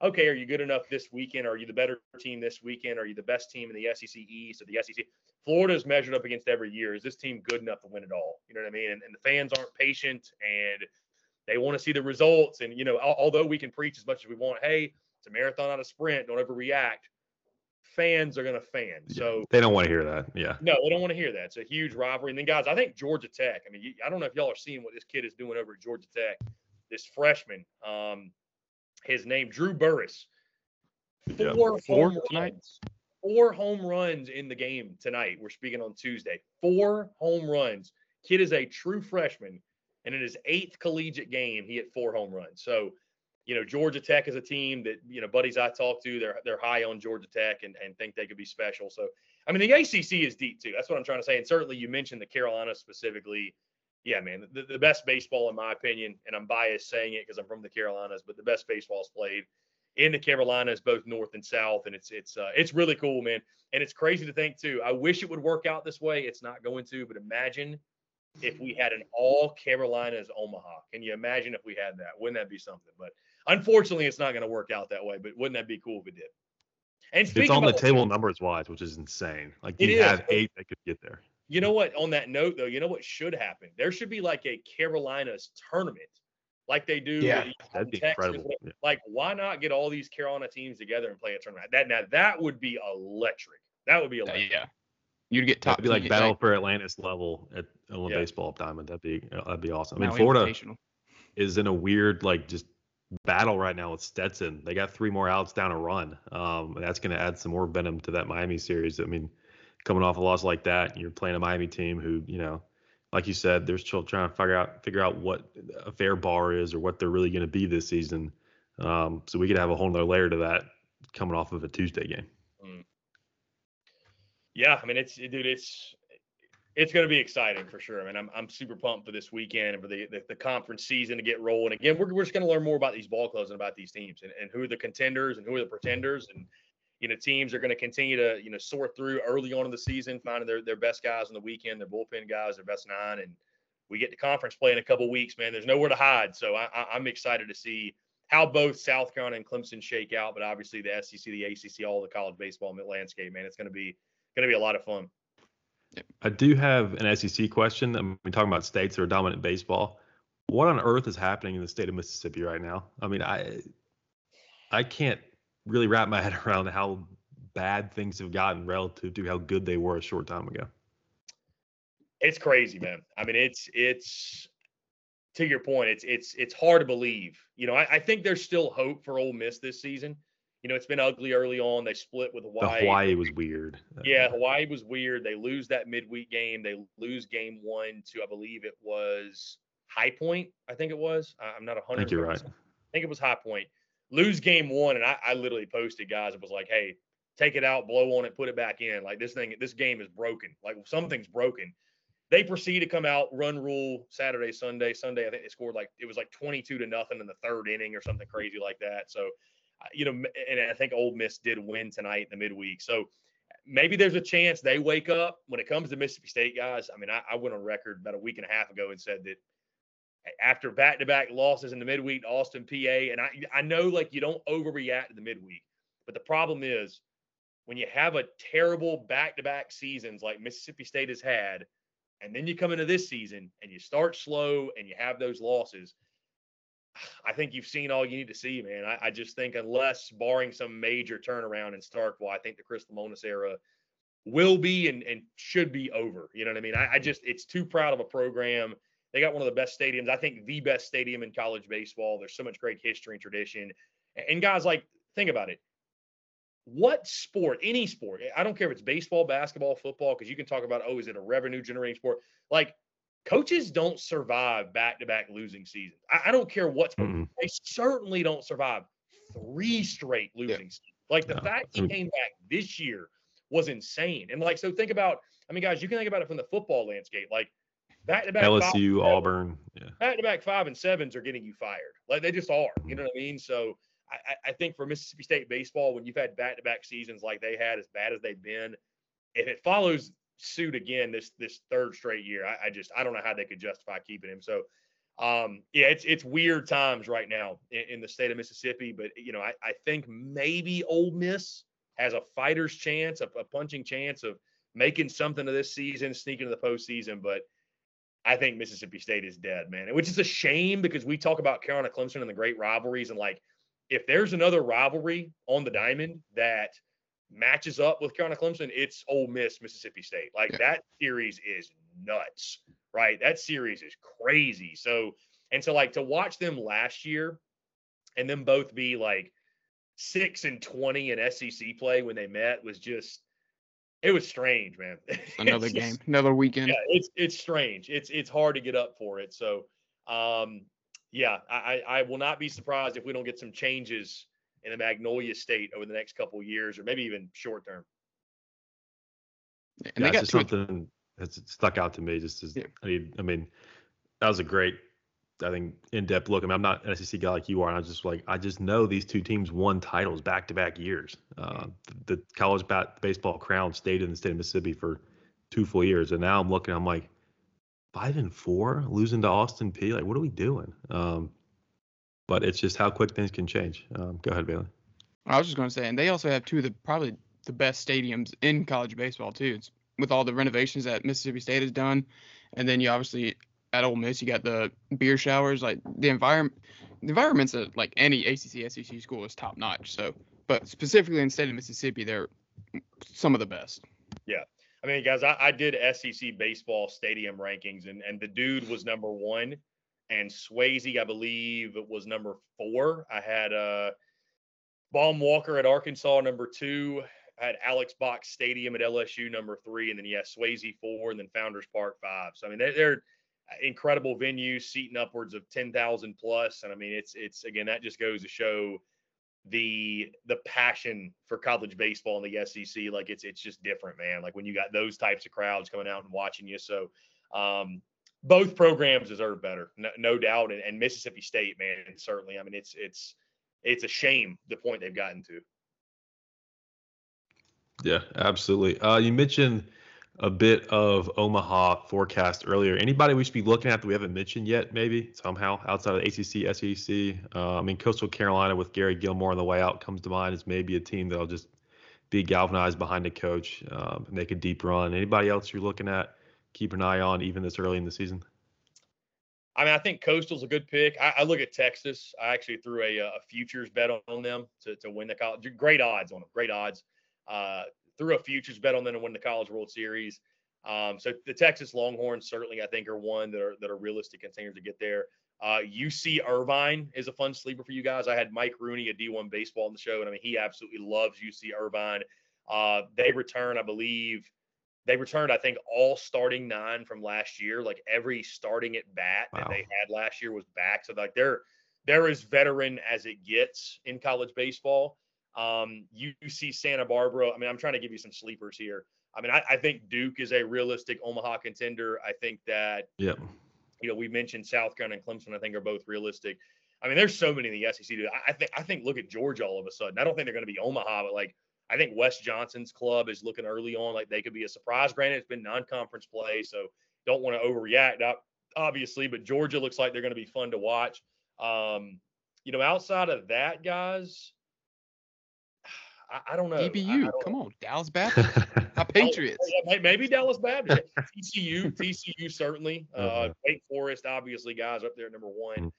Speaker 2: Okay, are you good enough this weekend? Are you the better team this weekend? Are you the best team in the SEC East or the SEC? Florida's measured up against every year. Is this team good enough to win it all? You know what I mean? And, and the fans aren't patient and they want to see the results. And, you know, although we can preach as much as we want, hey, it's a marathon, not a sprint, don't ever react. Fans are going to fan. So
Speaker 4: they don't want to hear that. Yeah.
Speaker 2: No, they don't want to hear that. It's a huge rivalry. And then, guys, I think Georgia Tech, I mean, I don't know if y'all are seeing what this kid is doing over at Georgia Tech, this freshman. Um, his name, Drew Burress.
Speaker 4: Yeah.
Speaker 2: Four,
Speaker 1: Four
Speaker 2: home
Speaker 1: tonight?
Speaker 2: Four home runs in the game tonight. We're speaking on Tuesday. Four home runs. Kid is a true freshman, and in his eighth collegiate game, he hit four home runs. So, you know, Georgia Tech is a team that you know buddies I talk to. They're they're high on Georgia Tech and, and think they could be special. So, I mean, the ACC is deep too. That's what I'm trying to say. And certainly, you mentioned the Carolina specifically. Yeah, man, the, the best baseball in my opinion, and I'm biased saying it because I'm from the Carolinas, but the best baseball is played in the Carolinas, both north and south, and it's it's uh, it's really cool, man. And it's crazy to think too. I wish it would work out this way. It's not going to, but imagine if we had an all Carolinas Omaha. Can you imagine if we had that? Wouldn't that be something? But unfortunately, it's not going to work out that way. But wouldn't that be cool if it did? And
Speaker 4: It's on the table numbers wise, which is insane. Like you
Speaker 2: is.
Speaker 4: have eight that could get there.
Speaker 2: You know what? On that note, though, you know what should happen? There should be like a Carolinas tournament, like they do.
Speaker 1: Yeah,
Speaker 4: That'd be
Speaker 2: Texas.
Speaker 4: incredible. Yeah.
Speaker 2: Like, why not get all these Carolina teams together and play a tournament? That now that would be electric. That would be electric.
Speaker 1: yeah. You'd get top.
Speaker 4: That'd be like
Speaker 1: you-
Speaker 4: battle for Atlantis level at on
Speaker 2: Yeah.
Speaker 4: baseball diamond. That'd be uh, that'd be awesome. I mean, Florida is in a weird like just battle right now with Stetson. They got three more outs down a run. Um, and that's going to add some more venom to that Miami series. I mean, coming off a loss like that, you're playing a Miami team who, you know, like you said, they're still trying to figure out figure out what a fair bar is or what they're really going to be this season. Um, so we could have a whole nother layer to that coming off of a Tuesday game.
Speaker 2: Yeah, I mean it's dude, it's it's going to be exciting for sure. I mean, I'm I'm super pumped for this weekend and for the the, the conference season to get rolling. Again, we're, we're just going to learn more about these ball clubs and about these teams and, and who are the contenders and who are the pretenders and you know teams are going to continue to you know sort through early on in the season, finding their their best guys on the weekend, their bullpen guys, their best nine, and we get to conference play in a couple weeks. Man, there's nowhere to hide. So I, I, I'm excited to see how both South Carolina and Clemson shake out, but obviously the SEC, the ACC, all the college baseball landscape, man, it's going to be going to be a lot of fun.
Speaker 4: I do have an SEC question. I'm talking about states that are dominant baseball. What on earth is happening in the state of Mississippi right now? I mean, I I can't really wrap my head around how bad things have gotten relative to how good they were a short time ago.
Speaker 2: It's crazy, man. I mean, it's it's to your point. It's it's it's hard to believe. You know, I, I think there's still hope for Ole Miss this season. You know, it's been ugly early on. They split with
Speaker 4: The
Speaker 2: Hawaii.
Speaker 4: Hawaii was weird.
Speaker 2: Uh, yeah, Hawaii was weird. They lose that midweek game. They lose game one to, I believe it was High Point. I think it was. I- I'm not a
Speaker 4: I
Speaker 2: hundred.
Speaker 4: think you're right.
Speaker 2: I think it was High Point. Lose game one, and I, I literally posted, guys. It was like, hey, take it out, blow on it, put it back in. Like this thing, this game is broken. Like something's broken. They proceed to come out, run rule Saturday, Sunday. Sunday, I think they scored like it was like 22 to nothing in the third inning or something crazy like that. So, you know, and I think Ole Miss did win tonight in the midweek. So maybe there's a chance they wake up when it comes to Mississippi State guys. I mean, I, I went on record about a week and a half ago and said that after back-to-back losses in the midweek Austin Peay, and I I know like you don't overreact to the midweek, but the problem is when you have a terrible back-to-back seasons like Mississippi State has had, and then you come into this season and you start slow and you have those losses. I think you've seen all you need to see, man. I, I just think unless barring some major turnaround in Starkville, I think the Chris Lemonis era will be and, and should be over. You know what I mean? I, I just it's too proud of a program. They got one of the best stadiums. I think the best stadium in college baseball. There's so much great history and tradition. And, guys, like, think about it. What sport, any sport, I don't care if it's baseball, basketball, football, because you can talk about, oh, is it a revenue generating sport? Like, coaches don't survive back to back losing seasons. I, I don't care what sport.
Speaker 4: Mm-mm.
Speaker 2: They certainly don't survive three straight losing seasons. Like, the
Speaker 4: No,
Speaker 2: fact he came back this year was insane. And, like, so think about, I mean, guys, you can think about it from the football landscape. Like, back to back
Speaker 4: LSU, Auburn. Yeah.
Speaker 2: back to back five and sevens are getting you fired. Like they just are. You know what I mean? So I, I- I think for Mississippi State baseball, when you've had back to back seasons like they had, as bad as they've been, if it follows suit again this this third straight year, I, I just I don't know how they could justify keeping him. So um yeah, it's it's weird times right now in, in the state of Mississippi. But you know, I, I think maybe Ole Miss has a fighter's chance, a, a punching chance of making something of this season, sneaking to the postseason. But I think Mississippi State is dead, man. Which is a shame because we talk about Carolina Clemson and the great rivalries, and like if there's another rivalry on the diamond that matches up with Carolina Clemson, it's Ole Miss Mississippi State. Like
Speaker 1: Yeah.
Speaker 2: that series is nuts, right? That series is crazy. So and so like to watch them last year and them both be like six and twenty in SEC play when they met was just it was strange, man.
Speaker 1: Another
Speaker 2: It's
Speaker 1: game,
Speaker 2: just-
Speaker 1: another weekend.
Speaker 2: yeah, it's it's strange. It's it's hard to get up for it. So, um, yeah, I I I will not be surprised if we don't get some changes in the Magnolia State over the next couple of years, or maybe even short term.
Speaker 1: And
Speaker 4: yeah,
Speaker 1: they got
Speaker 4: just something that's stuck out to me. Just as
Speaker 1: Yeah.
Speaker 4: I mean, I mean, that was a great, I think, in-depth look. I mean, I'm not an SEC guy like you are, and I just like I just know these two teams won titles back-to-back years. Uh, the, the college bat baseball crown stayed in the state of Mississippi for two full years, and now I'm looking, I'm like five and four, losing to Austin Peay Like, what are we doing? Um, but it's just how quick things can change. Um, go ahead, Bailey.
Speaker 1: I was just going to say, and they also have two of the probably the best stadiums in college baseball too. It's with all the renovations that Mississippi State has done, and then you obviously at Ole Miss you got the beer showers. Like the environment, the environments at like any ACC SEC school is top notch. So, but specifically in the state of Mississippi, they're some of the best.
Speaker 2: Yeah, I mean, guys, I, I did SEC baseball stadium rankings, and and the dude was number one, and Swayze, I believe, was number four. I had uh, Baum Walker at Arkansas number two. I had Alex Box Stadium at LSU number three, and then yeah, Swayze four, and then Founders Park five. So I mean, they're, they're incredible venue, seating upwards of ten thousand plus, and I mean, it's it's again that just goes to show the the passion for college baseball in the SEC. Like it's it's just different, man. Like when you got those types of crowds coming out and watching you. So um, both programs deserve better, no, no doubt. And, and Mississippi State, man, certainly. I mean, it's it's it's a shame the point they've gotten to.
Speaker 4: Yeah, absolutely. Uh, you mentioned a bit of Omaha forecast earlier. Anybody we should be looking at that we haven't mentioned yet, maybe somehow outside of ACC, SEC? Uh, I mean, Coastal Carolina with Gary Gilmore on the way out comes to mind as maybe a team that'll just be galvanized behind a coach, um, make a deep run. Anybody else you're looking at? Keep an eye on even this early in the season.
Speaker 2: I mean, I think Coastal's a good pick. I, I look at Texas. I actually threw a, a futures bet on them to, to win the college. Great odds on them. Great odds. Uh, threw a futures bet on them to win the College World Series. Um, so the Texas Longhorns certainly, I think, are one that are that are realistic contenders to get there. Uh, UC Irvine is a fun sleeper for you guys. I had Mike Rooney at D1 Baseball on the show, and I mean he absolutely loves UC Irvine. Uh, they return, I believe, they returned, I think, all starting nine from last year. Like every starting at bat that they had last year was back. So like they're they're as veteran as it gets in college baseball. Um, UC Santa Barbara. I mean, I'm trying to give you some sleepers here. I mean, I, I think Duke is a realistic Omaha contender. I think that
Speaker 4: Yep.
Speaker 2: you know we mentioned South Carolina and Clemson. I think are both realistic. I mean, there's so many in the SEC. Dude. I, think I think look at Georgia all of a sudden. I don't think they're going to be Omaha, but like I think Wes Johnson's club is looking early on like they could be a surprise. Granted, it's been non-conference play, so don't want to overreact, obviously. But Georgia looks like they're going to be fun to watch. Um, you know, outside of that, guys, I, I don't know.
Speaker 1: DBU,
Speaker 2: don't-
Speaker 1: come on, Dallas Baptist, my Patriots.
Speaker 2: Oh, may- maybe Dallas Baptist. TCU, TCU certainly. Uh,
Speaker 4: Uh-huh.
Speaker 2: Wake Forest, obviously, guys up there at number one.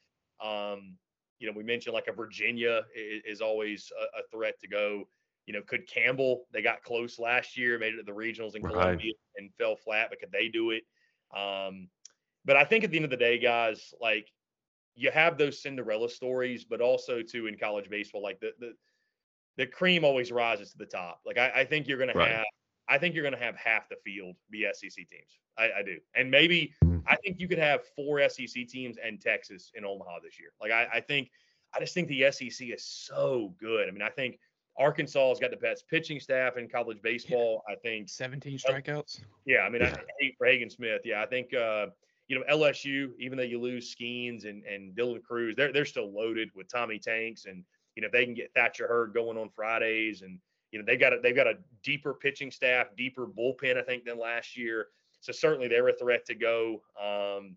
Speaker 2: Um, you know, we mentioned like a Virginia is, is always a, a threat to go. You know, could Campbell? They got close last year, made it to the regionals in
Speaker 4: Right.
Speaker 2: Columbia and fell flat, but could they do it? Um, but I think at the end of the day, guys, like you have those Cinderella stories, but also too in college baseball, like the the the cream always rises to the top. Like I, I think you're gonna
Speaker 4: Right.
Speaker 2: have I think you're gonna have half the field be SEC teams. I, I do. And maybe
Speaker 4: Mhm.
Speaker 2: I think you could have four SEC teams and Texas in Omaha this year. Like I, I think I just think the SEC is so good. I mean, I think Arkansas has got the best pitching staff in college baseball. I think
Speaker 1: 17 strikeouts.
Speaker 2: yeah, I mean, I hate for Hagen Smith. Yeah, I think uh, you know LSU, even though you lose Skenes and and Dylan Crews, they're they're still loaded with Tommy Tanks, and you know if they can get Thatcher Hurd going on Fridays, and you know they've got a, they've got a deeper pitching staff, deeper bullpen, I think, than last year. So certainly they're a threat to go. Um,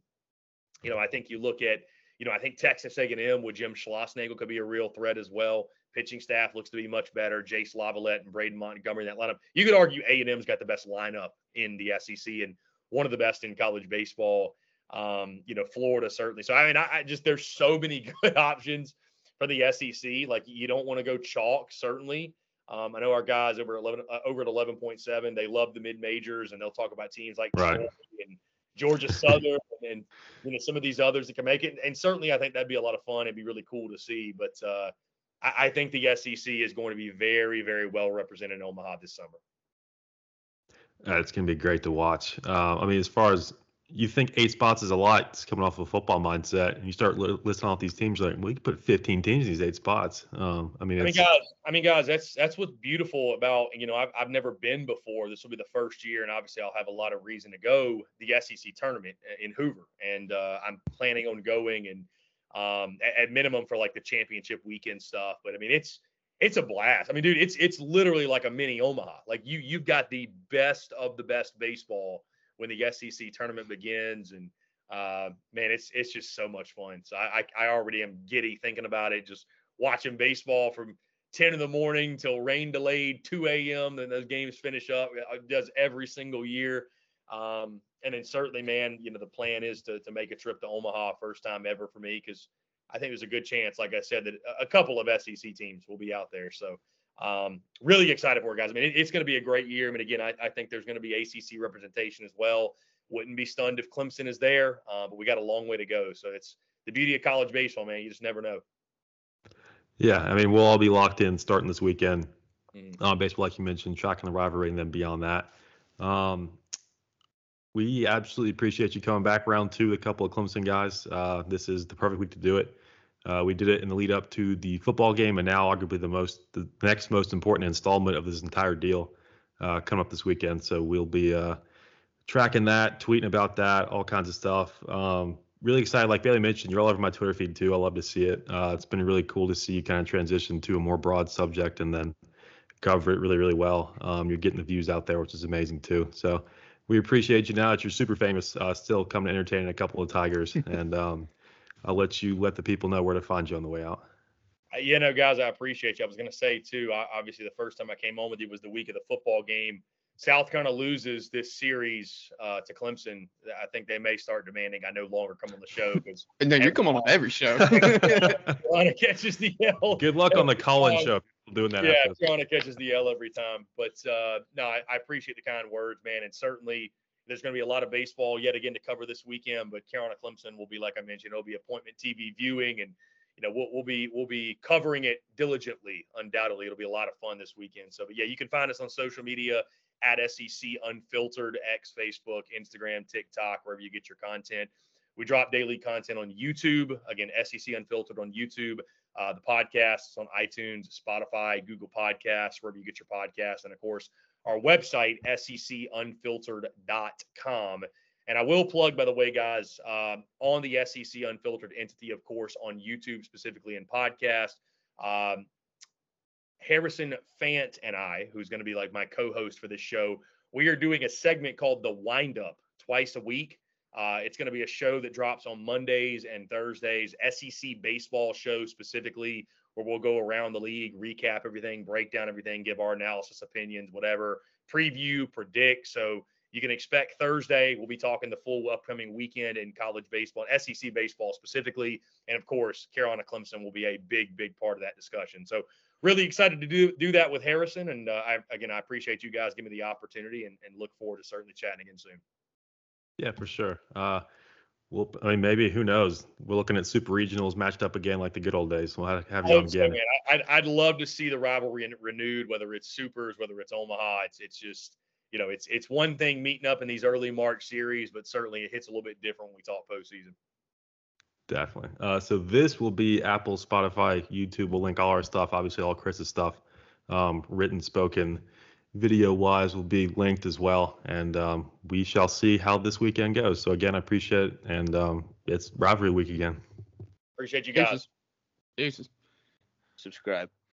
Speaker 2: you know, I think you look at you know I think Texas A&M with Jim Schlossnagle could be a real threat as well. Pitching staff looks to be much better. Jace LaViolette and Braden Montgomery in that lineup. You could argue A&M's got the best lineup in the SEC and one of the best in college baseball. Um, you know, Florida certainly. So I mean, I, I just there's so many good options for the SEC. Like you don't want to go chalk certainly. Um, I know our guys over at 11 uh, over at 11.7. They love the mid majors and they'll talk about teams like
Speaker 4: Right.
Speaker 2: And Georgia Southern and you know some of these others that can make it. And certainly, I think that'd be a lot of fun. It'd be really cool to see. But uh, I, I, think the SEC is going to be very, very well represented in Omaha this summer.
Speaker 4: Uh, it's going to be great to watch. Uh, I mean, as far as you think eight spots is a lot, it's coming off of a football mindset, and you start li- listing off these teams, like we could put 15 teams in these eight spots. Um, I mean,
Speaker 2: I mean, guys, I mean, guys, that's that's what's beautiful about you know I've I've never been before. This will be the first year, and obviously I'll have a lot of reason to go the SEC tournament in Hoover, and uh, I'm planning on going and um, at, at minimum for like the championship weekend stuff. But I mean, it's it's a blast. I mean, dude, it's it's literally like a mini Omaha. Like you you've got the best of the best baseball when the SEC tournament begins. And uh, man, it's it's just so much fun. So I, I, I already am giddy thinking about it. Just watching baseball from 10 in the morning till rain delayed 2 a.m. Then those games finish up. It does every single year. Um, and then certainly, man, you know the plan is to to make a trip to Omaha, first time ever for me, because I think there's a good chance, like I said, that a couple of SEC teams will be out there. So um, really excited for it, guys. I mean, it, it's going to be a great year. I mean, again, I, I think there's going to be ACC representation as well. Wouldn't be stunned if Clemson is there, uh, but we got a long way to go. So it's the beauty of college baseball, man. You just never know.
Speaker 4: Yeah, I mean, we'll all be locked in starting this weekend mm. on baseball, like you mentioned, tracking the rivalry, and then beyond that. Um, we absolutely appreciate you coming back round two, a couple of Clemson guys. Uh, this is the perfect week to do it. Uh, we did it in the lead up to the football game, and now arguably the most, the next most important installment of this entire deal uh, coming up this weekend. So we'll be uh, tracking that, tweeting about that, all kinds of stuff. Um, really excited. Like Bailey mentioned, you're all over my Twitter feed too. I love to see it. Uh, it's been really cool to see you kind of transition to a more broad subject and then cover it really, really well. Um, you're getting the views out there, which is amazing too. So we appreciate you now that you're super famous, uh, still coming to entertain a couple of Tigers. and um, I'll let you let the people know where to find you on the way out.
Speaker 2: Uh, you know, guys, I appreciate you. I was going to say too. Obviously, the first time I came on with you was the week of the football game. South Carolina loses this series uh, to Clemson. I think they may start demanding I no longer come on the show because.
Speaker 1: and then you come on every show.
Speaker 2: Carolina catches the L.
Speaker 4: Good luck on the Colin show. Doing that.
Speaker 2: Yeah, Carolina catches the L every time. But uh, no, I, I appreciate the kind words, man, and certainly there's going to be a lot of baseball yet again to cover this weekend, but Carolina Clemson will be, like I mentioned, it'll be appointment TV viewing, and you know we'll, we'll be we'll be covering it diligently. Undoubtedly, it'll be a lot of fun this weekend. So, but yeah, you can find us on social media at SEC Unfiltered, X, Facebook, Instagram, TikTok, wherever you get your content. We drop daily content on YouTube. Again, SEC Unfiltered on YouTube. Uh, the podcasts on iTunes, Spotify, Google Podcasts, wherever you get your podcasts, and of course our website, secunfiltered.com. And I will plug, by the way, guys, um, on the SEC Unfiltered entity, of course, on YouTube, specifically in podcast. Um, Harrison Fant and I, who's going to be like my co host for this show, we are doing a segment called The Wind Up twice a week. Uh, it's going to be a show that drops on Mondays and Thursdays, SEC baseball show specifically where we'll go around the league, recap everything, break down everything, give our analysis, opinions, whatever, preview, predict. So you can expect Thursday. We'll be talking the full upcoming weekend in college baseball, and SEC baseball specifically, and of course, Carolina Clemson will be a big, big part of that discussion. So really excited to do do that with Harrison, and uh, I, again, I appreciate you guys giving me the opportunity, and, and look forward to certainly chatting again soon.
Speaker 4: Yeah, for sure. Uh, well, I mean, maybe who knows? We're looking at super regionals matched up again like the good old days. We'll have, have you on again.
Speaker 2: So, I'd, I'd love to see the rivalry renewed, whether it's supers, whether it's Omaha. It's it's just you know, it's it's one thing meeting up in these early March series, but certainly it hits a little bit different when we talk postseason.
Speaker 4: Definitely. Uh, so this will be Apple, Spotify, YouTube. We'll link all our stuff, obviously all Chris's stuff, um, written, spoken video wise will be linked as well. And um, we shall see how this weekend goes. So again, I appreciate it. And um, it's rivalry week again.
Speaker 2: Appreciate you guys.
Speaker 1: Jesus.
Speaker 5: Subscribe.